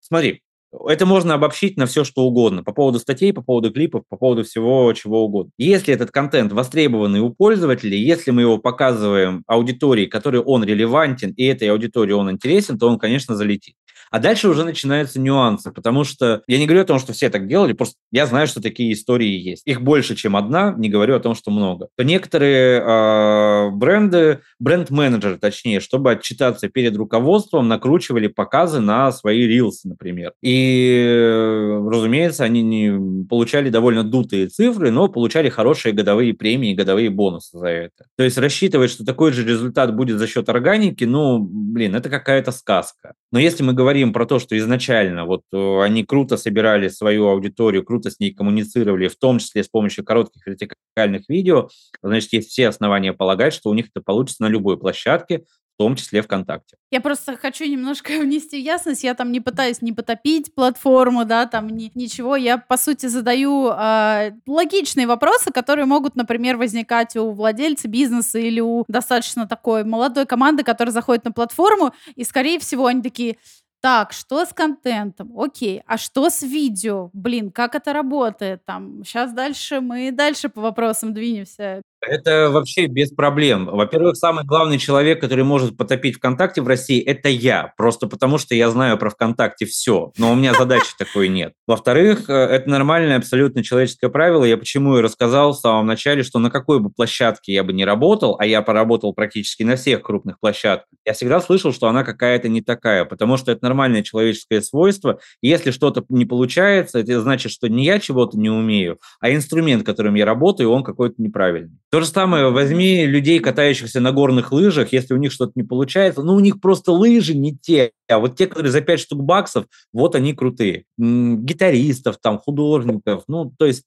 смотри, это можно обобщить на все, что угодно. По поводу статей, по поводу клипов, по поводу всего, чего угодно. Если этот контент востребованный у пользователей, если мы его показываем аудитории, которой он релевантен, и этой аудитории он интересен, то он, конечно, залетит. А дальше уже начинаются нюансы, потому что я не говорю о том, что все так делали, просто я знаю, что такие истории есть. Их больше, чем одна, не говорю о том, что много. То некоторые э, бренды, бренд-менеджеры, точнее, чтобы отчитаться перед руководством, накручивали показы на свои рилсы, например. И, разумеется, они не получали довольно дутые цифры, но получали хорошие годовые премии, годовые бонусы за это. То есть рассчитывать, что такой же результат будет за счет органики, ну, блин, это какая-то сказка. Но если мы говорим говорим про то, что изначально вот э, они круто собирали свою аудиторию, круто с ней коммуницировали, в том числе с помощью коротких вертикальных видео, значит, есть все основания полагать, что у них это получится на любой площадке, в том числе ВКонтакте. Я просто хочу немножко внести ясность. Я там не пытаюсь не потопить платформу, да, там ни, ничего. Я, по сути, задаю э, логичные вопросы, которые могут, например, возникать у владельца бизнеса или у достаточно такой молодой команды, которая заходит на платформу, и, скорее всего, они такие, так, что с контентом? Окей. А что с видео? Блин, как это работает? Там, сейчас дальше мы дальше по вопросам двинемся. Это вообще без проблем. Во-первых, самый главный человек, который может потопить ВКонтакте в России, это я. Просто потому, что я знаю про ВКонтакте все. Но у меня задачи такой нет. Во-вторых, э, это нормальное абсолютно человеческое правило. Я почему и рассказал в самом начале, что на какой бы площадке я бы не работал, а я поработал практически на всех крупных площадках, я всегда слышал, что она какая-то не такая, потому что это нормальное человеческое свойство. Если что-то не получается, это значит, что не я чего-то не умею, а инструмент, которым я работаю, он какой-то неправильный. То же самое, возьми людей, катающихся на горных лыжах, если у них что-то не получается, ну, у них просто лыжи не те, а вот те, которые за 5 штук баксов, вот они крутые. Гитаристов, там, художников, ну, то есть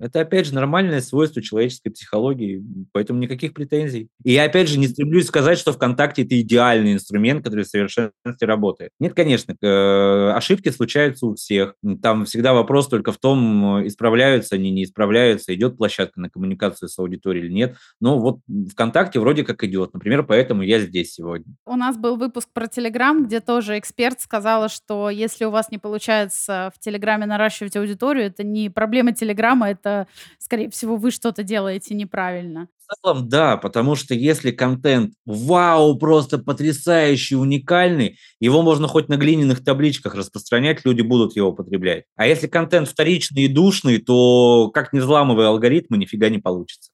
это, опять же, нормальное свойство человеческой психологии, поэтому никаких претензий. И я, опять же, не стремлюсь сказать, что ВКонтакте это идеальный инструмент, который в совершенстве работает. Нет, конечно, э, ошибки случаются у всех. Там всегда вопрос только в том, исправляются они, не исправляются, идет площадка на коммуникацию с аудиторией аудитории или нет. Но вот ВКонтакте вроде как идет. Например, поэтому я здесь сегодня. У нас был выпуск про Телеграм, где тоже эксперт сказала, что если у вас не получается в Телеграме наращивать аудиторию, это не проблема Телеграма, это, скорее всего, вы что-то делаете неправильно. В целом, да, потому что если контент вау, просто потрясающий, уникальный, его можно хоть на глиняных табличках распространять, люди будут его потреблять. А если контент вторичный и душный, то как не взламывая алгоритмы, нифига не получится.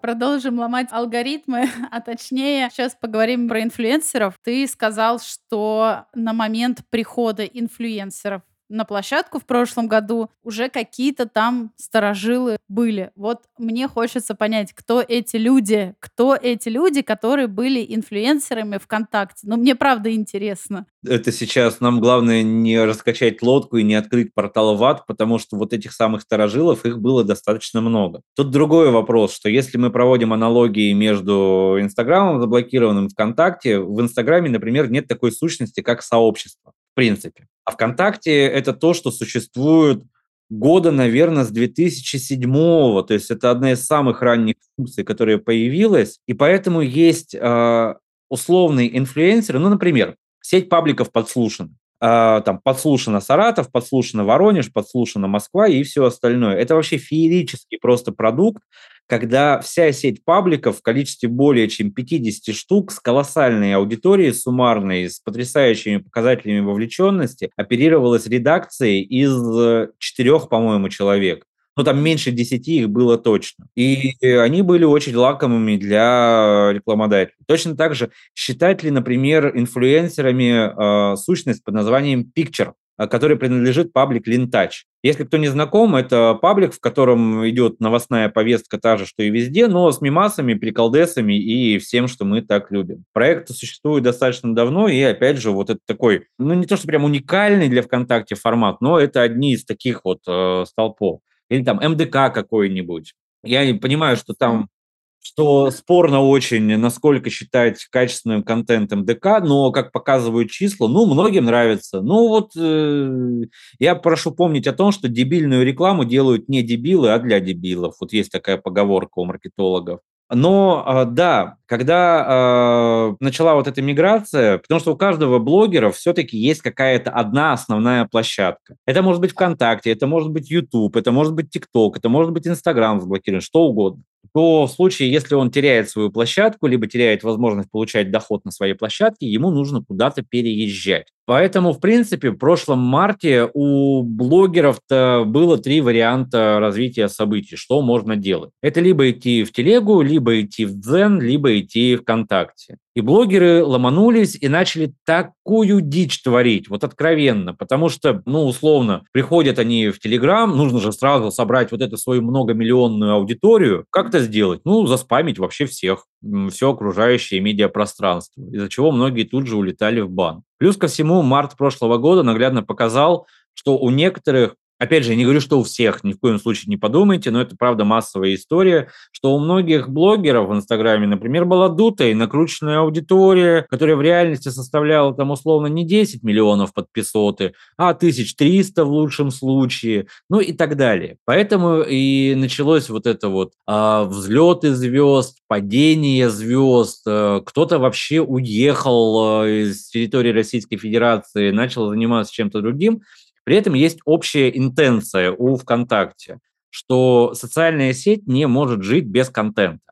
Продолжим ломать алгоритмы, а точнее сейчас поговорим про инфлюенсеров. Ты сказал, что на момент прихода инфлюенсеров на площадку в прошлом году, уже какие-то там сторожилы были. Вот мне хочется понять, кто эти люди, кто эти люди, которые были инфлюенсерами ВКонтакте. Ну, мне правда интересно. Это сейчас нам главное не раскачать лодку и не открыть портал в ад, потому что вот этих самых сторожилов, их было достаточно много. Тут другой вопрос, что если мы проводим аналогии между Инстаграмом заблокированным ВКонтакте, в Инстаграме, например, нет такой сущности, как сообщество в принципе. А ВКонтакте это то, что существует года, наверное, с 2007 -го. То есть это одна из самых ранних функций, которая появилась. И поэтому есть э, условные инфлюенсеры. Ну, например, сеть пабликов подслушан. а, там подслушано Саратов, подслушано Воронеж, подслушано Москва и все остальное. Это вообще феерический просто продукт, когда вся сеть пабликов в количестве более чем 50 штук с колоссальной аудиторией суммарной, с потрясающими показателями вовлеченности, оперировалась редакцией из э, четырех, по-моему, человек. Ну, там меньше десяти их было точно. И они были очень лакомыми для рекламодателей. Точно так же считать ли, например, инфлюенсерами э, сущность под названием Picture, который принадлежит паблик Линтач. Если кто не знаком, это паблик, в котором идет новостная повестка та же, что и везде, но с мимасами, приколдесами и всем, что мы так любим. Проект существует достаточно давно, и опять же, вот это такой, ну не то, что прям уникальный для ВКонтакте формат, но это одни из таких вот э, столпов. Или там МДК какой-нибудь. Я понимаю, что там что спорно очень, насколько считать качественным контентом ДК, но, как показывают числа, ну, многим нравится. Ну, вот э, я прошу помнить о том, что дебильную рекламу делают не дебилы, а для дебилов. Вот есть такая поговорка у маркетологов. Но а, да, когда э, начала вот эта миграция, потому что у каждого блогера все-таки есть какая-то одна основная площадка. Это может быть ВКонтакте, это может быть YouTube, это может быть ТикТок, это может быть Инстаграм заблокирован, что угодно то в случае, если он теряет свою площадку, либо теряет возможность получать доход на своей площадке, ему нужно куда-то переезжать. Поэтому, в принципе, в прошлом марте у блогеров-то было три варианта развития событий, что можно делать. Это либо идти в телегу, либо идти в Дзен, либо идти ВКонтакте. И блогеры ломанулись и начали такую дичь творить, вот откровенно, потому что, ну, условно, приходят они в Телеграм, нужно же сразу собрать вот эту свою многомиллионную аудиторию. Как это сделать? Ну, заспамить вообще всех, все окружающее медиапространство, из-за чего многие тут же улетали в бан. Плюс ко всему, март прошлого года наглядно показал, что у некоторых Опять же, я не говорю, что у всех, ни в коем случае не подумайте, но это правда массовая история, что у многих блогеров в Инстаграме, например, была дутая и накрученная аудитория, которая в реальности составляла там условно не 10 миллионов подписоты, а 1300 в лучшем случае, ну и так далее. Поэтому и началось вот это вот а, взлеты звезд, падение звезд, а, кто-то вообще уехал а, из территории Российской Федерации, начал заниматься чем-то другим, при этом есть общая интенция у ВКонтакте, что социальная сеть не может жить без контента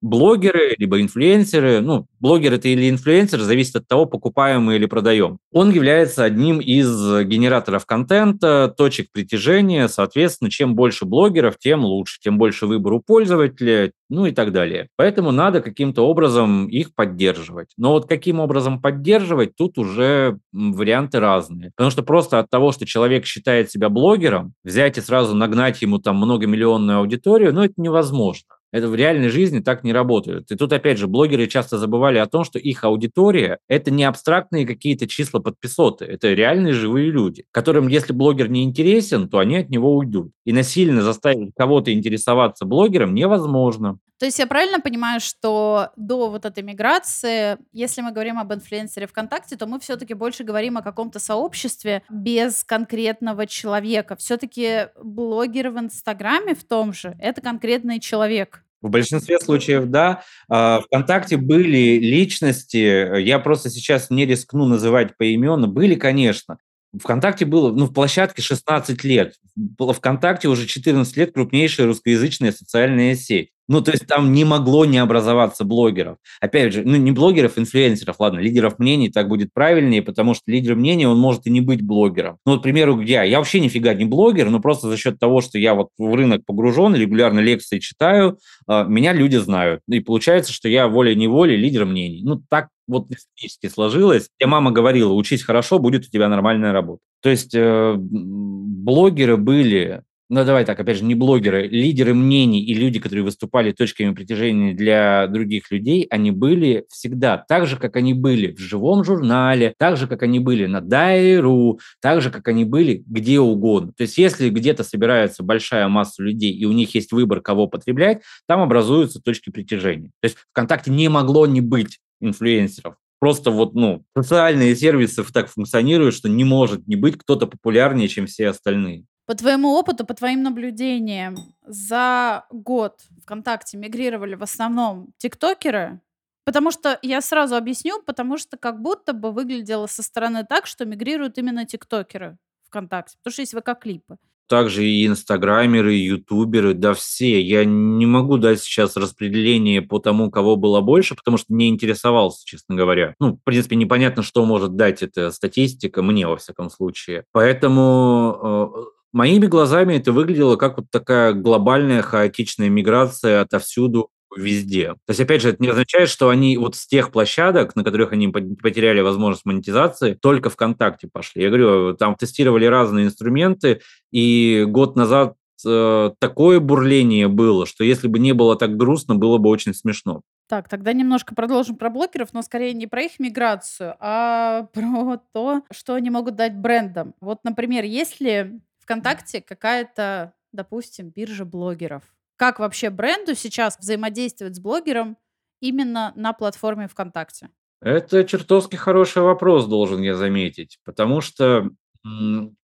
блогеры, либо инфлюенсеры, ну, блогер это или инфлюенсер, зависит от того, покупаем мы или продаем. Он является одним из генераторов контента, точек притяжения, соответственно, чем больше блогеров, тем лучше, тем больше выбор у пользователя, ну и так далее. Поэтому надо каким-то образом их поддерживать. Но вот каким образом поддерживать, тут уже варианты разные. Потому что просто от того, что человек считает себя блогером, взять и сразу нагнать ему там многомиллионную аудиторию, ну это невозможно. Это в реальной жизни так не работает. И тут, опять же, блогеры часто забывали о том, что их аудитория – это не абстрактные какие-то числа подписоты, это реальные живые люди, которым, если блогер не интересен, то они от него уйдут. И насильно заставить кого-то интересоваться блогером невозможно. То есть я правильно понимаю, что до вот этой миграции, если мы говорим об инфлюенсере ВКонтакте, то мы все-таки больше говорим о каком-то сообществе без конкретного человека. Все-таки блогеры в Инстаграме в том же – это конкретный человек. В большинстве случаев, да. А, ВКонтакте были личности, я просто сейчас не рискну называть поименно, были, конечно. ВКонтакте было, ну, в площадке 16 лет. ВКонтакте уже 14 лет крупнейшая русскоязычная социальная сеть. Ну, то есть там не могло не образоваться блогеров. Опять же, ну, не блогеров, инфлюенсеров, ладно, лидеров мнений так будет правильнее, потому что лидер мнений, он может и не быть блогером. Ну, вот, к примеру, я, я вообще нифига не блогер, но просто за счет того, что я вот в рынок погружен, регулярно лекции читаю, а, меня люди знают. И получается, что я волей-неволей лидер мнений. Ну, так вот исторически сложилось. Мне мама говорила, учись хорошо, будет у тебя нормальная работа. То есть э, блогеры были ну давай так, опять же, не блогеры, лидеры мнений и люди, которые выступали точками притяжения для других людей, они были всегда так же, как они были в живом журнале, так же, как они были на Дайру, так же, как они были где угодно. То есть если где-то собирается большая масса людей, и у них есть выбор, кого потреблять, там образуются точки притяжения. То есть ВКонтакте не могло не быть инфлюенсеров. Просто вот, ну, социальные сервисы так функционируют, что не может не быть кто-то популярнее, чем все остальные. По твоему опыту, по твоим наблюдениям, за год ВКонтакте мигрировали в основном тиктокеры, Потому что я сразу объясню, потому что как будто бы выглядело со стороны так, что мигрируют именно тиктокеры ВКонтакте, потому что есть ВК-клипы. Также и инстаграмеры, и ютуберы, да все. Я не могу дать сейчас распределение по тому, кого было больше, потому что не интересовался, честно говоря. Ну, в принципе, непонятно, что может дать эта статистика, мне, во всяком случае. Поэтому э, моими глазами это выглядело как вот такая глобальная хаотичная миграция отовсюду везде. То есть, опять же, это не означает, что они вот с тех площадок, на которых они потеряли возможность монетизации, только ВКонтакте пошли. Я говорю, там тестировали разные инструменты, и год назад э, такое бурление было, что если бы не было так грустно, было бы очень смешно. Так, тогда немножко продолжим про блогеров, но скорее не про их миграцию, а про то, что они могут дать брендам. Вот, например, если ВКонтакте какая-то, допустим, биржа блогеров, как вообще бренду сейчас взаимодействовать с блогером именно на платформе ВКонтакте? Это чертовски хороший вопрос, должен я заметить, потому что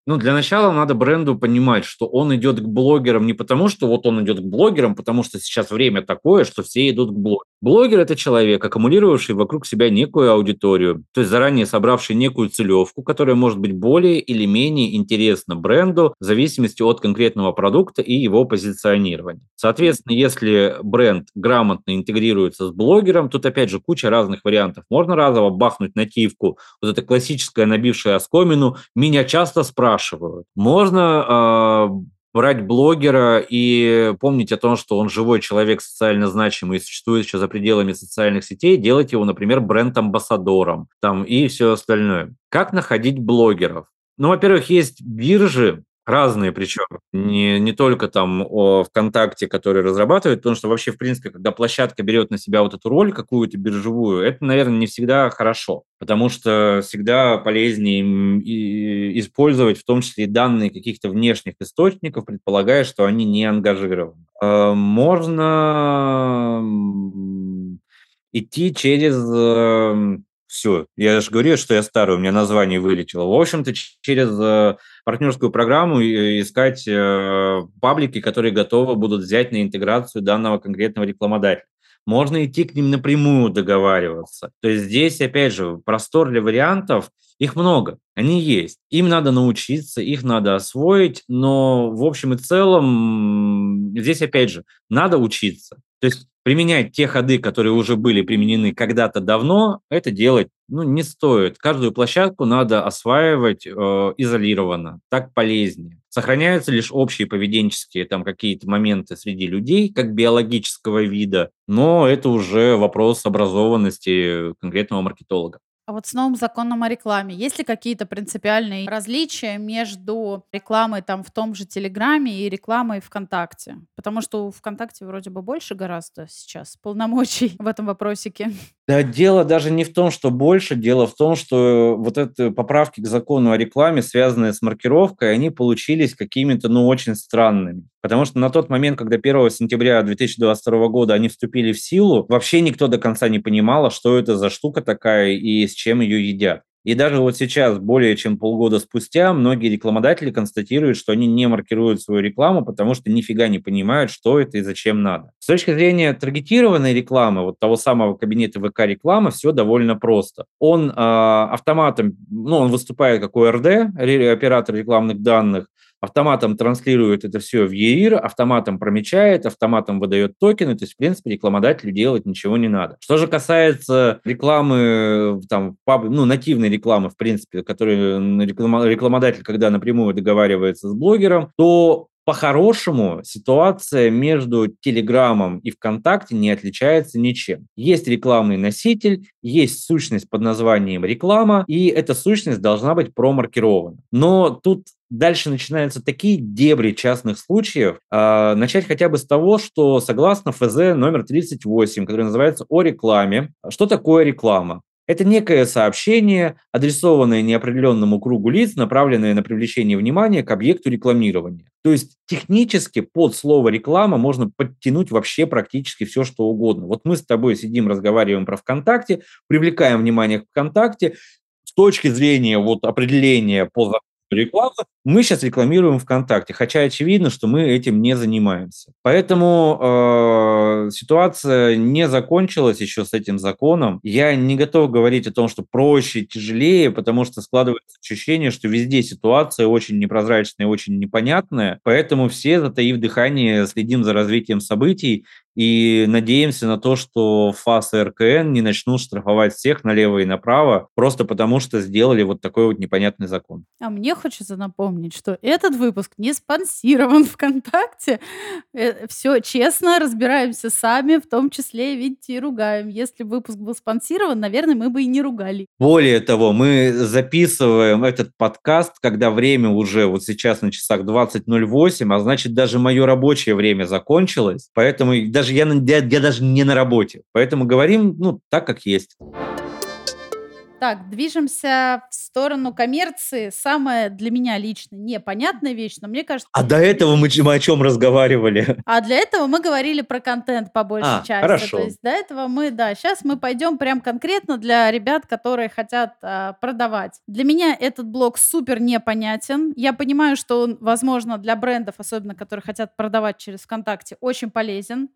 ну, для начала надо бренду понимать, что он идет к блогерам не потому, что вот он идет к блогерам, потому что сейчас время такое, что все идут к блогерам. Блогер – это человек, аккумулировавший вокруг себя некую аудиторию, то есть заранее собравший некую целевку, которая может быть более или менее интересна бренду в зависимости от конкретного продукта и его позиционирования. Соответственно, если бренд грамотно интегрируется с блогером, тут опять же куча разных вариантов. Можно разово бахнуть нативку, вот это классическое набившее оскомину, меня часто спрашивают, спрашивают. Можно э, брать блогера и помнить о том, что он живой человек, социально значимый и существует еще за пределами социальных сетей, делать его, например, бренд-амбассадором там, и все остальное. Как находить блогеров? Ну, во-первых, есть биржи, Разные причем, не, не только там о ВКонтакте, который разрабатывает, потому что вообще, в принципе, когда площадка берет на себя вот эту роль какую-то биржевую, это, наверное, не всегда хорошо, потому что всегда полезнее использовать в том числе и данные каких-то внешних источников, предполагая, что они не ангажированы. Э, можно идти через эм, все. Я же говорю, что я старый, у меня название вылетело. В общем-то, через э, партнерскую программу искать э, паблики, которые готовы будут взять на интеграцию данного конкретного рекламодателя. Можно идти к ним напрямую договариваться. То есть здесь, опять же, простор для вариантов, их много, они есть. Им надо научиться, их надо освоить, но в общем и целом здесь, опять же, надо учиться. То есть применять те ходы, которые уже были применены когда-то давно, это делать ну, не стоит. Каждую площадку надо осваивать э, изолированно, так полезнее. Сохраняются лишь общие поведенческие там какие-то моменты среди людей, как биологического вида, но это уже вопрос образованности конкретного маркетолога. А вот с новым законом о рекламе есть ли какие-то принципиальные различия между рекламой там в том же Телеграме и рекламой ВКонтакте? Потому что у ВКонтакте вроде бы больше гораздо сейчас полномочий в этом вопросике. Да, дело даже не в том, что больше, дело в том, что вот эти поправки к закону о рекламе, связанные с маркировкой, они получились какими-то, ну, очень странными. Потому что на тот момент, когда 1 сентября 2022 года они вступили в силу, вообще никто до конца не понимал, что это за штука такая и с чем ее едят. И даже вот сейчас, более чем полгода спустя, многие рекламодатели констатируют, что они не маркируют свою рекламу, потому что нифига не понимают, что это и зачем надо. С точки зрения таргетированной рекламы, вот того самого кабинета ВК-рекламы, все довольно просто. Он э, автоматом, ну, он выступает как ОРД, оператор рекламных данных, автоматом транслирует это все в ЕИР, автоматом промечает, автоматом выдает токены, то есть, в принципе, рекламодателю делать ничего не надо. Что же касается рекламы, там, ну, нативной рекламы, в принципе, которую рекламодатель, когда напрямую договаривается с блогером, то по-хорошему ситуация между Телеграмом и ВКонтакте не отличается ничем. Есть рекламный носитель, есть сущность под названием реклама, и эта сущность должна быть промаркирована. Но тут дальше начинаются такие дебри частных случаев. А, начать хотя бы с того, что согласно ФЗ номер 38, который называется «О рекламе», что такое реклама? Это некое сообщение, адресованное неопределенному кругу лиц, направленное на привлечение внимания к объекту рекламирования. То есть технически под слово реклама можно подтянуть вообще практически все, что угодно. Вот мы с тобой сидим, разговариваем про ВКонтакте, привлекаем внимание к ВКонтакте. С точки зрения вот определения по рекламу, мы сейчас рекламируем ВКонтакте, хотя очевидно, что мы этим не занимаемся. Поэтому э, ситуация не закончилась еще с этим законом. Я не готов говорить о том, что проще, тяжелее, потому что складывается ощущение, что везде ситуация очень непрозрачная, очень непонятная. Поэтому все, затаив дыхание, следим за развитием событий и надеемся на то, что ФАС и РКН не начнут штрафовать всех налево и направо, просто потому что сделали вот такой вот непонятный закон. А мне хочется напомнить, что этот выпуск не спонсирован ВКонтакте. Э, Все честно, разбираемся сами, в том числе, видите, и ругаем. Если бы выпуск был спонсирован, наверное, мы бы и не ругали. Более того, мы записываем этот подкаст, когда время уже вот сейчас на часах 20.08, а значит, даже мое рабочее время закончилось, поэтому даже даже я, я, я даже не на работе. Поэтому говорим, ну, так, как есть. Так, движемся в сторону коммерции. Самая для меня лично непонятная вещь, но мне кажется... А до этого мы, мы о чем разговаривали? А для этого мы говорили про контент по большей а, части. Хорошо. То есть до этого мы, да, сейчас мы пойдем прям конкретно для ребят, которые хотят а, продавать. Для меня этот блок супер непонятен. Я понимаю, что он, возможно, для брендов, особенно которые хотят продавать через ВКонтакте, очень полезен.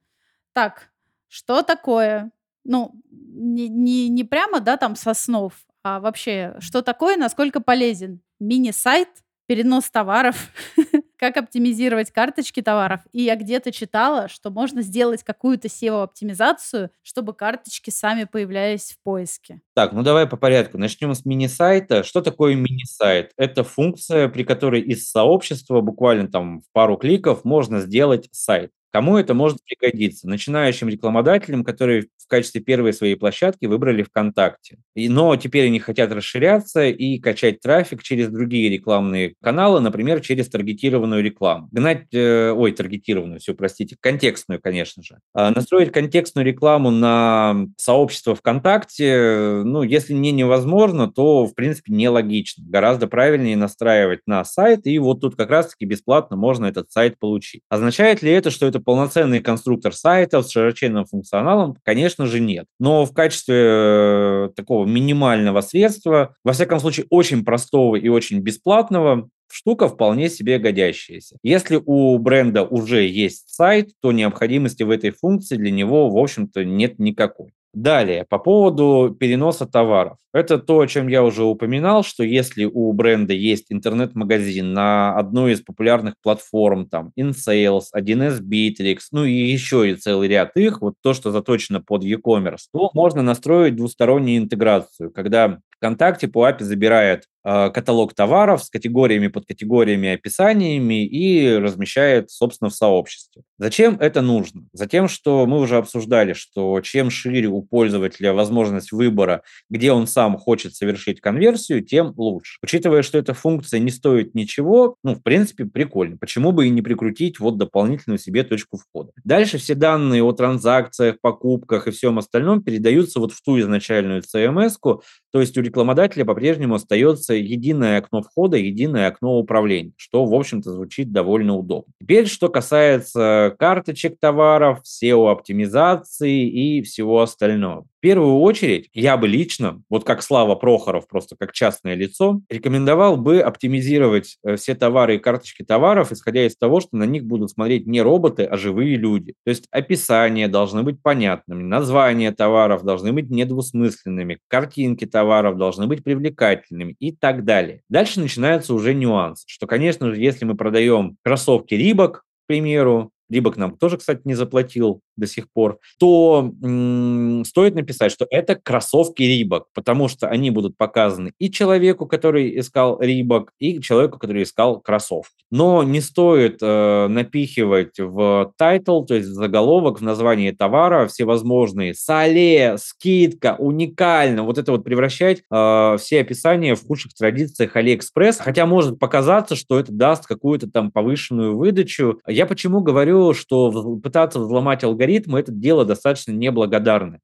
Так, что такое? Ну, не, не, не прямо, да, там со снов, а вообще, что такое, насколько полезен? Мини-сайт, перенос товаров, как оптимизировать карточки товаров. И я где-то читала, что можно сделать какую-то SEO-оптимизацию, чтобы карточки сами появлялись в поиске. Так, ну давай по порядку. Начнем с мини-сайта. Что такое мини-сайт? Это функция, при которой из сообщества буквально там в пару кликов можно сделать сайт. Кому это может пригодиться? Начинающим рекламодателям, которые в качестве первой своей площадки выбрали ВКонтакте. И, но теперь они хотят расширяться и качать трафик через другие рекламные каналы, например, через таргетированную рекламу. Гнать, э, ой, таргетированную, все, простите, контекстную, конечно же. А настроить контекстную рекламу на сообщество ВКонтакте, ну, если не невозможно, то, в принципе, нелогично. Гораздо правильнее настраивать на сайт, и вот тут как раз-таки бесплатно можно этот сайт получить. Означает ли это, что это полноценный конструктор сайтов с широченным функционалом? Конечно же, нет. Но в качестве э, такого минимального средства, во всяком случае, очень простого и очень бесплатного, штука вполне себе годящаяся. Если у бренда уже есть сайт, то необходимости в этой функции для него, в общем-то, нет никакой. Далее, по поводу переноса товаров. Это то, о чем я уже упоминал, что если у бренда есть интернет-магазин на одной из популярных платформ, там, InSales, 1С Bittrex, ну и еще и целый ряд их, вот то, что заточено под e-commerce, то можно настроить двустороннюю интеграцию, когда ВКонтакте по API забирает каталог товаров с категориями, подкатегориями, описаниями и размещает, собственно, в сообществе. Зачем это нужно? Затем, что мы уже обсуждали, что чем шире у пользователя возможность выбора, где он сам хочет совершить конверсию, тем лучше. Учитывая, что эта функция не стоит ничего, ну, в принципе, прикольно. Почему бы и не прикрутить вот дополнительную себе точку входа? Дальше все данные о транзакциях, покупках и всем остальном передаются вот в ту изначальную CMS-ку, то есть у рекламодателя по-прежнему остается единое окно входа, единое окно управления, что, в общем-то, звучит довольно удобно. Теперь, что касается карточек товаров, SEO-оптимизации и всего остального. В первую очередь, я бы лично, вот как Слава Прохоров, просто как частное лицо, рекомендовал бы оптимизировать э, все товары и карточки товаров, исходя из того, что на них будут смотреть не роботы, а живые люди. То есть описания должны быть понятными, названия товаров должны быть недвусмысленными, картинки товаров должны быть привлекательными и так далее. Дальше начинаются уже нюансы, что, конечно же, если мы продаем кроссовки Reebok, к примеру, Reebok нам тоже, кстати, не заплатил до сих пор, то м- стоит написать, что это кроссовки Reebok, потому что они будут показаны и человеку, который искал Reebok, и человеку, который искал кроссовки. Но не стоит э, напихивать в title, то есть в заголовок, в название товара всевозможные sale, скидка, уникально, вот это вот превращать э, все описания в худших традициях Алиэкспресс, хотя может показаться, что это даст какую-то там повышенную выдачу. Я почему говорю, что пытаться взломать алгоритм – это дело достаточно неблагодарное.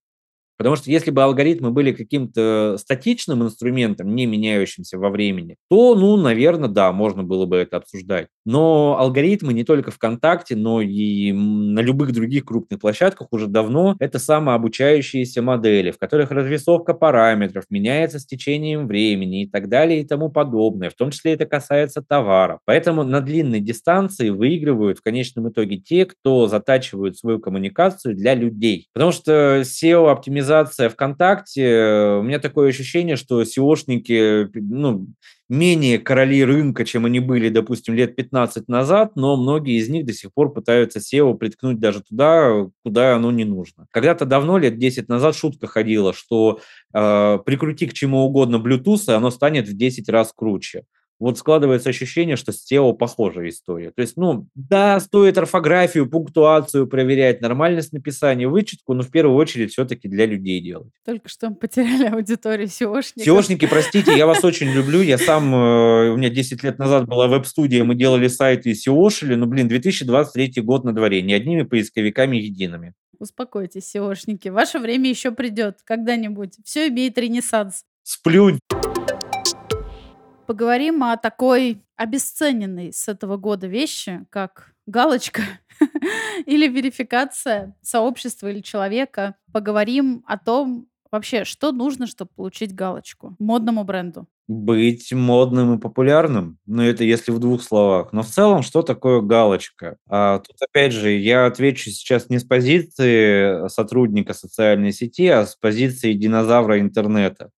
Потому что если бы алгоритмы были каким-то статичным инструментом, не меняющимся во времени, то, ну, наверное, да, можно было бы это обсуждать. Но алгоритмы не только ВКонтакте, но и на любых других крупных площадках уже давно это самообучающиеся модели, в которых развесовка параметров меняется с течением времени и так далее и тому подобное. В том числе это касается товаров. Поэтому на длинной дистанции выигрывают в конечном итоге те, кто затачивают свою коммуникацию для людей. Потому что SEO-оптимизация организация ВКонтакте, у меня такое ощущение, что SEOшники, ну, менее короли рынка, чем они были, допустим, лет 15 назад, но многие из них до сих пор пытаются SEO приткнуть даже туда, куда оно не нужно. Когда-то давно, лет 10 назад, шутка ходила, что э, прикрути к чему угодно Bluetooth, и оно станет в 10 раз круче вот складывается ощущение, что с SEO похожая история. То есть, ну, да, стоит орфографию, пунктуацию проверять, нормальность написания, вычетку, но в первую очередь все-таки для людей делать. Только что мы потеряли аудиторию SEOшников. SEOшники, простите, я вас очень люблю. Я сам, э, у меня 10 лет назад была веб-студия, мы делали сайты и SEOшили. Ну, блин, 2023 год на дворе, не одними поисковиками едиными. Успокойтесь, SEOшники. Ваше время еще придет когда-нибудь. Все имеет ренессанс. Сплю. Поговорим о такой обесцененной с этого года вещи, как галочка или верификация сообщества или человека. Поговорим о том, вообще, что нужно, чтобы получить галочку модному бренду. Быть модным и популярным. Ну, это если в двух словах. Но в целом, что такое галочка? А, тут, опять же, я отвечу сейчас не с позиции сотрудника социальной сети, а с позиции динозавра интернета.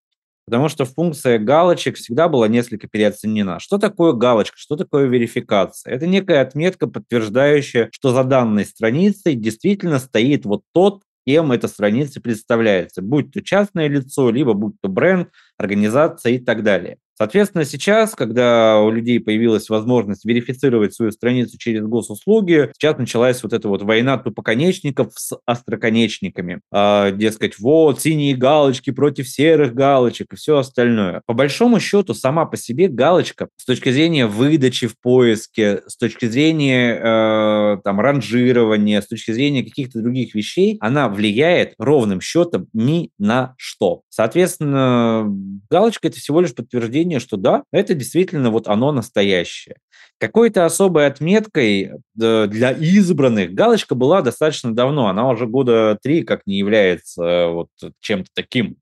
Потому что функция галочек всегда была несколько переоценена. Что такое галочка? Что такое верификация? Это некая отметка, подтверждающая, что за данной страницей действительно стоит вот тот, кем эта страница представляется, будь то частное лицо, либо будь то бренд, организация и так далее. Соответственно, сейчас, когда у людей появилась возможность верифицировать свою страницу через госуслуги, сейчас началась вот эта вот война тупоконечников с остроконечниками. А, дескать, вот, синие галочки против серых галочек и все остальное. По большому счету, сама по себе галочка с точки зрения выдачи в поиске, с точки зрения э, там, ранжирования, с точки зрения каких-то других вещей, она влияет ровным счетом ни на что. Соответственно, галочка – это всего лишь подтверждение ощущение, что да, это действительно вот оно настоящее. Какой-то особой отметкой для избранных галочка была достаточно давно, она уже года три как не является э, вот чем-то таким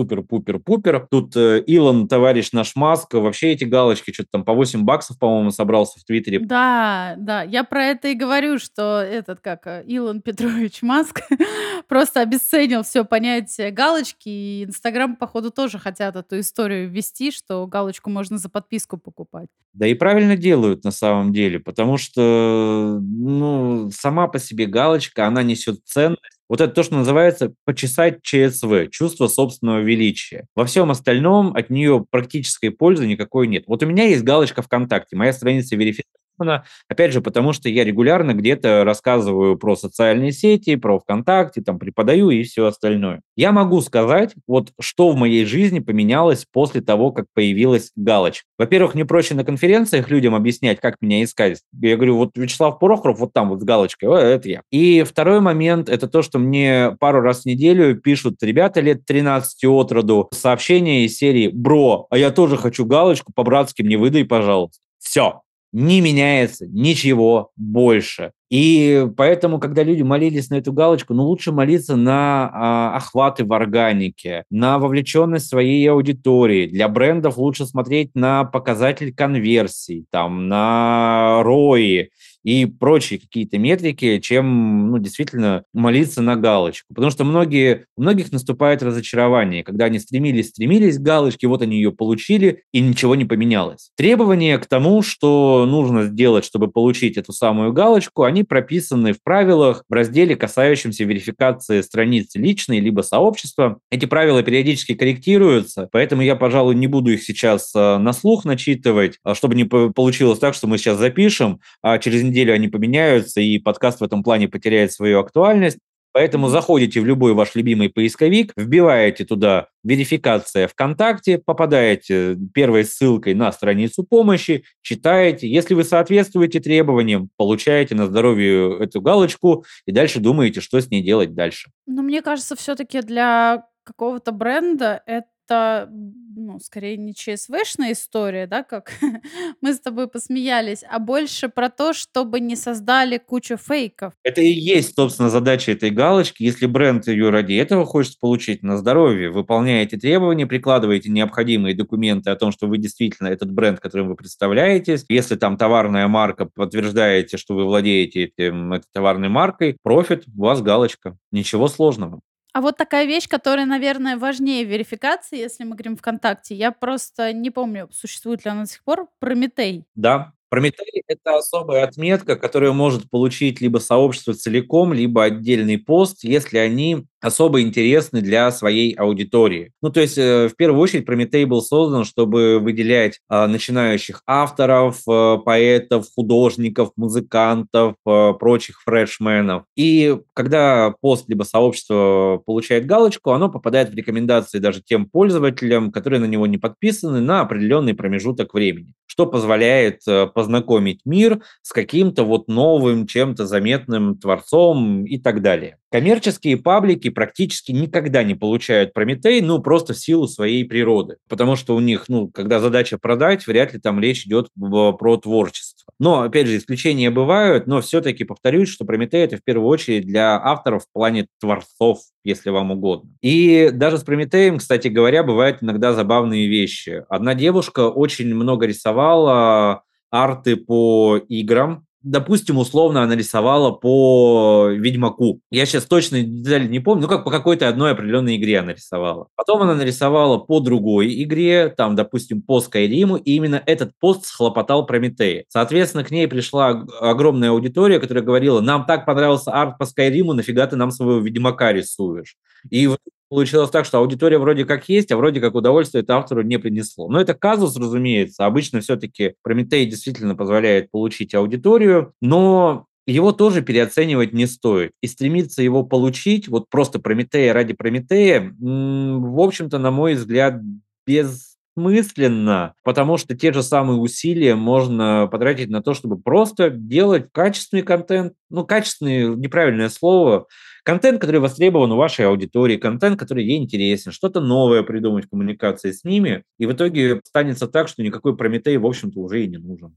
супер-пупер-пупер. Тут э, Илон, товарищ наш Маск, вообще эти галочки, что-то там по 8 баксов, по-моему, собрался в Твиттере. Да, да, я про это и говорю, что этот, как, э, Илон Петрович Маск просто обесценил все понятие галочки, и Инстаграм, походу, тоже хотят эту историю ввести, что галочку можно за подписку покупать. Да и правильно делают на самом деле, потому что, ну, сама по себе галочка, она несет ценность, вот это то, что называется почесать ЧСВ, чувство собственного величия. Во всем остальном от нее практической пользы никакой нет. Вот у меня есть галочка ВКонтакте, моя страница верифицирована Гройсмана. Опять же, потому что я регулярно где-то рассказываю про социальные сети, про ВКонтакте, там преподаю и все остальное. Я могу сказать, вот что в моей жизни поменялось после того, как появилась галочка. Во-первых, мне проще на конференциях людям объяснять, как меня искать. Я говорю, вот Вячеслав Порохов, вот там вот с галочкой, о, это я. И второй момент, это то, что мне пару раз в неделю пишут ребята лет 13 от роду сообщения из серии «Бро, а я тоже хочу галочку, по-братски мне выдай, пожалуйста». Все, не меняется ничего больше. И поэтому, когда люди молились на эту галочку, ну лучше молиться на а, охваты в органике, на вовлеченность своей аудитории. Для брендов лучше смотреть на показатель конверсий, там, на ROI и прочие какие-то метрики, чем ну, действительно молиться на галочку. Потому что многие, у многих наступает разочарование, когда они стремились, стремились к галочке, вот они ее получили, и ничего не поменялось. Требования к тому, что нужно сделать, чтобы получить эту самую галочку, они прописаны в правилах в разделе, касающемся верификации страницы личной либо сообщества. Эти правила периодически корректируются, поэтому я, пожалуй, не буду их сейчас э, на слух начитывать, а чтобы не получилось так, что мы сейчас запишем, а через неделю они поменяются, и подкаст в этом плане потеряет свою актуальность. Поэтому заходите в любой ваш любимый поисковик, вбиваете туда верификация ВКонтакте, попадаете первой ссылкой на страницу помощи, читаете. Если вы соответствуете требованиям, получаете на здоровье эту галочку и дальше думаете, что с ней делать дальше. Но мне кажется, все-таки для какого-то бренда это ну, скорее не ЧСВшная история, да, как мы с тобой посмеялись, а больше про то, чтобы не создали кучу фейков. Это и есть, собственно, задача этой галочки. Если бренд ее ради этого хочет получить на здоровье, выполняете требования, прикладываете необходимые документы о том, что вы действительно этот бренд, которым вы представляетесь. Если там товарная марка, подтверждаете, что вы владеете этим, этой товарной маркой, профит, у вас галочка. Ничего сложного. А вот такая вещь, которая, наверное, важнее верификации, если мы говорим ВКонтакте, я просто не помню, существует ли она до сих пор, Прометей. Да, Прометей– это особая отметка, которую может получить либо сообщество целиком, либо отдельный пост, если они особо интересны для своей аудитории. Ну, то есть, э, в первую очередь, Прометей был создан, чтобы выделять а, начинающих авторов, а, поэтов, художников, музыкантов, а, прочих фрешменов. И когда пост либо сообщество получает галочку, оно попадает в рекомендации даже тем пользователям, которые на него не подписаны, на определенный промежуток времени, что позволяет познакомить мир с каким-то вот новым, чем-то заметным творцом и так далее. Коммерческие паблики практически никогда не получают Прометей, ну, просто в силу своей природы. Потому что у них, ну, когда задача продать, вряд ли там речь идет про творчество. Но, опять же, исключения бывают, но все-таки повторюсь, что Прометей – это в первую очередь для авторов в плане творцов, если вам угодно. И даже с Прометеем, кстати говоря, бывают иногда забавные вещи. Одна девушка очень много рисовала арты по играм, допустим, условно она рисовала по Ведьмаку. Я сейчас точно детали не помню, ну как по какой-то одной определенной игре она рисовала. Потом она нарисовала по другой игре, там, допустим, по Скайриму, и именно этот пост схлопотал Прометея. Соответственно, к ней пришла огромная аудитория, которая говорила, нам так понравился арт по Скайриму, нафига ты нам своего Ведьмака рисуешь? И получилось так, что аудитория вроде как есть, а вроде как удовольствие это автору не принесло. Но это казус, разумеется. Обычно все-таки Прометей действительно позволяет получить аудиторию, но его тоже переоценивать не стоит. И стремиться его получить, вот просто Прометея ради Прометея, в общем-то, на мой взгляд, без смысленно, потому что те же самые усилия можно потратить на то, чтобы просто делать качественный контент, ну, качественный, неправильное слово, Контент, который востребован у вашей аудитории, контент, который ей интересен, что-то новое придумать в коммуникации с ними, и в итоге станется так, что никакой Прометей, в общем-то, уже и не нужен.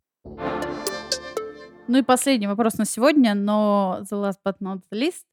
Ну и последний вопрос на сегодня, но the last but not least.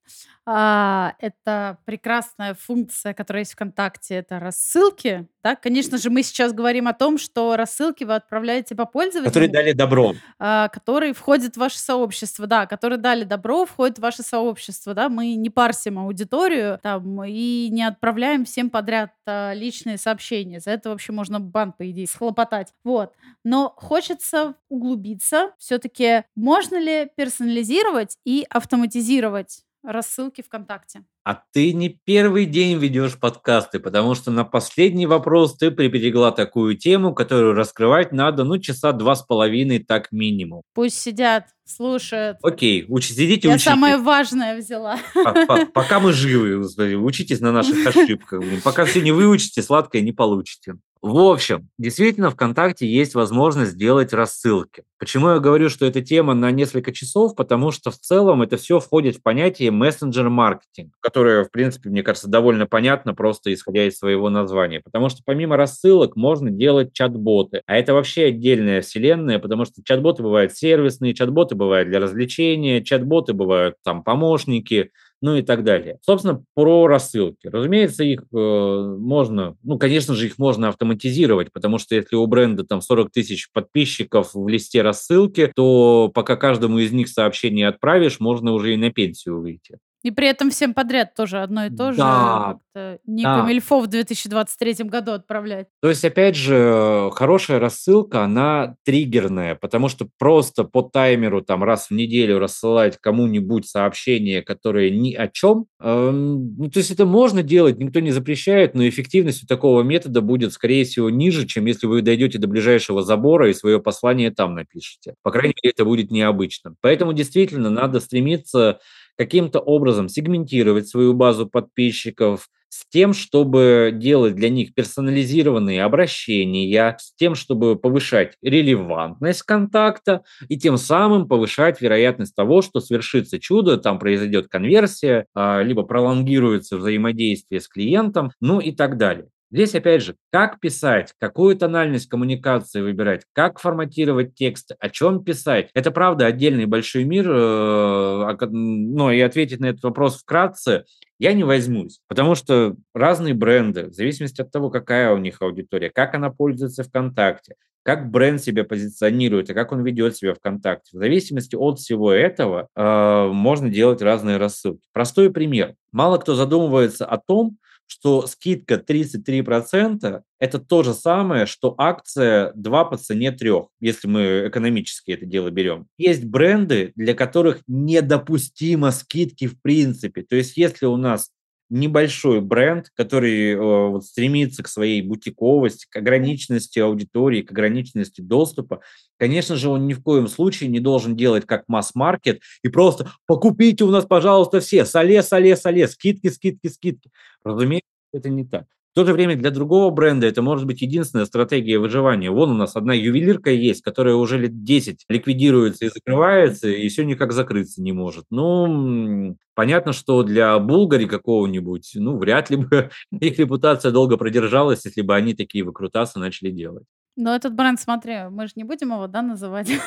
А, это прекрасная функция, которая есть ВКонтакте, это рассылки. Да? Конечно же, мы сейчас говорим о том, что рассылки вы отправляете по пользователю. Которые дали добро. А, которые входят в ваше сообщество, да, которые дали добро, входят в ваше сообщество, да, мы не парсим аудиторию там, и не отправляем всем подряд а, личные сообщения. За это вообще можно бан, по идее, схлопотать. Вот. Но хочется углубиться. Все-таки можно ли персонализировать и автоматизировать рассылки ВКонтакте. А ты не первый день ведешь подкасты, потому что на последний вопрос ты приберегла такую тему, которую раскрывать надо, ну, часа два с половиной, так минимум. Пусть сидят, слушают. Окей, уч- сидите, Я учитесь. самое важное взяла. Пока мы живы, учитесь на наших ошибках. Пока все не выучите, сладкое не получите. В общем, действительно, ВКонтакте есть возможность сделать рассылки. Почему я говорю, что эта тема на несколько часов? Потому что в целом это все входит в понятие мессенджер-маркетинг, которое, в принципе, мне кажется, довольно понятно, просто исходя из своего названия. Потому что помимо рассылок можно делать чат-боты. А это вообще отдельная вселенная, потому что чат-боты бывают сервисные, чат-боты бывают для развлечения, чат-боты бывают там помощники, ну и так далее. Собственно, про рассылки. Разумеется, их э, можно, ну, конечно же, их можно автоматизировать, потому что если у бренда там 40 тысяч подписчиков в листе рассылки, то пока каждому из них сообщение отправишь, можно уже и на пенсию выйти. И при этом всем подряд тоже одно и то же. Да, Как-то не да. камильфо в 2023 году отправлять. То есть, опять же, хорошая рассылка, она триггерная, потому что просто по таймеру там раз в неделю рассылать кому-нибудь сообщение, которое ни о чем, эм, ну, то есть это можно делать, никто не запрещает, но эффективность у такого метода будет, скорее всего, ниже, чем если вы дойдете до ближайшего забора и свое послание там напишете. По крайней мере, это будет необычно. Поэтому действительно надо стремиться каким-то образом сегментировать свою базу подписчиков, с тем, чтобы делать для них персонализированные обращения, с тем, чтобы повышать релевантность контакта и тем самым повышать вероятность того, что свершится чудо, там произойдет конверсия, а, либо пролонгируется взаимодействие с клиентом, ну и так далее. Здесь, опять же, как писать, какую тональность коммуникации выбирать, как форматировать текст, о чем писать. Это, правда, отдельный большой мир, э, но и ответить на этот вопрос вкратце я не возьмусь, потому что разные бренды, в зависимости от того, какая у них аудитория, как она пользуется ВКонтакте, как бренд себя позиционирует и как он ведет себя ВКонтакте. В зависимости от всего этого э, можно делать разные рассылки. Простой пример. Мало кто задумывается о том, что скидка 33% – это то же самое, что акция 2 по цене 3, если мы экономически это дело берем. Есть бренды, для которых недопустимо скидки в принципе. То есть если у нас небольшой бренд, который э, вот, стремится к своей бутиковости, к ограниченности аудитории, к ограниченности доступа, конечно же, он ни в коем случае не должен делать как масс-маркет и просто «покупите у нас, пожалуйста, все, соле, соле, соле, скидки, скидки, скидки». Разумеется, это не так. В то же время для другого бренда это может быть единственная стратегия выживания. Вон у нас одна ювелирка есть, которая уже лет 10 ликвидируется и закрывается, и все никак закрыться не может. Ну, понятно, что для Булгари какого-нибудь, ну, вряд ли бы их репутация долго продержалась, если бы они такие выкрутасы начали делать. Но этот бренд, смотри, мы же не будем его, да, называть.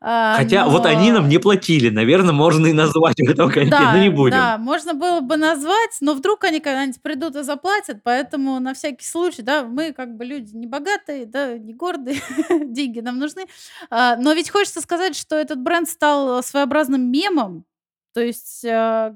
А, Хотя вот они нам не платили, наверное, можно и назвать в этом контексте, но не будем. Да, можно было бы назвать, но вдруг они когда-нибудь придут и заплатят, поэтому на всякий случай, да, мы как бы люди не богатые, да, не гордые, деньги нам нужны. А, но ведь хочется сказать, что этот бренд стал своеобразным мемом, то есть, а,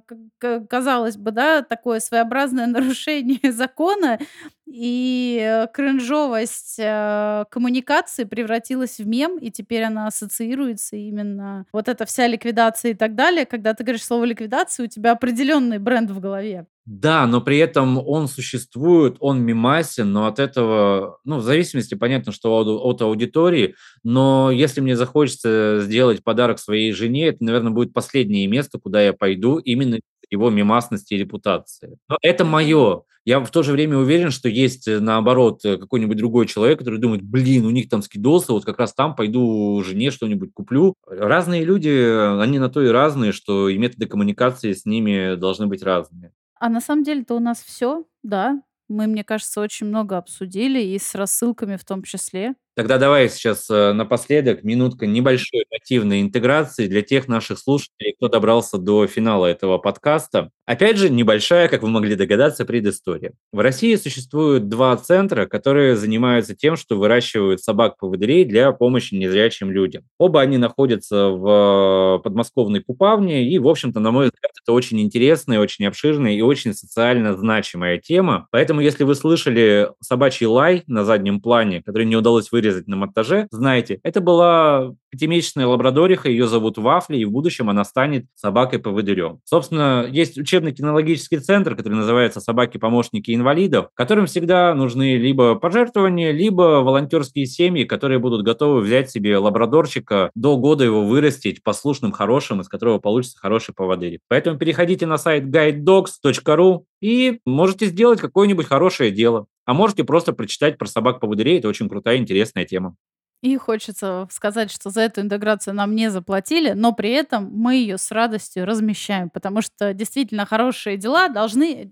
казалось бы, да, такое своеобразное нарушение закона, и э, кринжовость э, коммуникации превратилась в мем, и теперь она ассоциируется именно вот эта вся ликвидация и так далее. Когда ты говоришь слово ликвидация, у тебя определенный бренд в голове. Да, но при этом он существует, он мимасен, но от этого, ну, в зависимости, понятно, что от аудитории, но если мне захочется сделать подарок своей жене, это, наверное, будет последнее место, куда я пойду, именно его мимасности и репутации. Но это мое. Я в то же время уверен, что есть, э, наоборот, э, какой-нибудь другой человек, который думает, блин, у них там скидосы, вот как раз там пойду жене что-нибудь куплю. Разные люди, они на то и разные, что и методы коммуникации с ними должны быть разные. А на самом деле-то у нас все, да. Мы, мне кажется, очень много обсудили, и с рассылками в том числе. Тогда давай сейчас э, напоследок минутка небольшой нативной интеграции для тех наших слушателей, кто добрался до финала этого подкаста. Опять же, небольшая, как вы могли догадаться, предыстория. В России существуют два центра, которые занимаются тем, что выращивают собак-поводырей для помощи незрячим людям. Оба они находятся в э, подмосковной Купавне, и, в общем-то, на мой взгляд, это очень интересная, очень обширная и очень социально значимая тема. Поэтому, если вы слышали собачий лай на заднем плане, который не удалось вырезать вырезать на монтаже, знаете, это была пятимесячная лабрадориха, ее зовут Вафли, и в будущем она станет собакой-поводырем. Собственно, есть учебный кинологический центр, который называется «Собаки-помощники инвалидов», которым всегда нужны либо пожертвования, либо волонтерские семьи, которые будут готовы взять себе лабрадорчика, до года его вырастить послушным, хорошим, из которого получится хороший поводырь. Поэтому переходите на сайт guidedogs.ru и можете сделать какое-нибудь хорошее дело. А можете просто прочитать про собак-поводырей, это очень крутая, интересная тема. И хочется сказать, что за эту интеграцию нам не заплатили, но при этом мы ее с радостью размещаем, потому что действительно хорошие дела должны...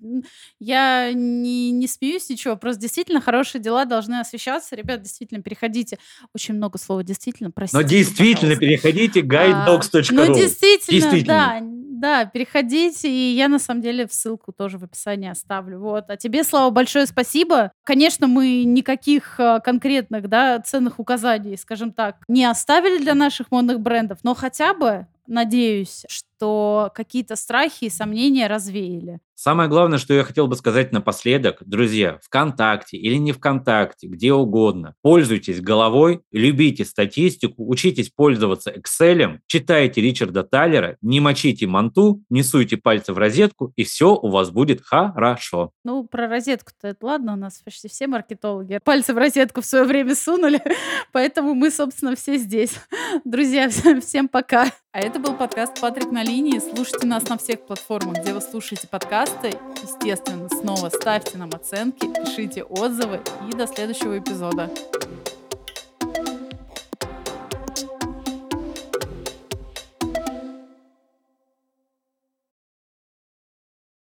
Я не, не смеюсь ничего, просто действительно хорошие дела должны освещаться. Ребят, действительно, переходите. Очень много слова «действительно», простите. Но действительно, пожалуйста. переходите guidedogs.ru. А, ну, действительно, действительно, да да, переходите, и я на самом деле ссылку тоже в описании оставлю. Вот. А тебе, Слава, большое спасибо. Конечно, мы никаких а, конкретных, да, ценных указаний, скажем так, не оставили для наших модных брендов, но хотя бы надеюсь, что какие-то страхи и сомнения развеяли. Самое главное, что я хотел бы сказать напоследок, друзья, ВКонтакте или не ВКонтакте, где угодно, пользуйтесь головой, любите статистику, учитесь пользоваться Excel, читайте Ричарда Таллера, не мочите манту, не суйте пальцы в розетку, и все у вас будет хорошо. Ну, про розетку-то это ладно, у нас почти все маркетологи пальцы в розетку в свое время сунули, поэтому мы, собственно, все здесь. Друзья, всем пока. А это был подкаст «Патрик на линии. Слушайте нас на всех платформах, где вы слушаете подкасты. Естественно, снова ставьте нам оценки, пишите отзывы и до следующего эпизода.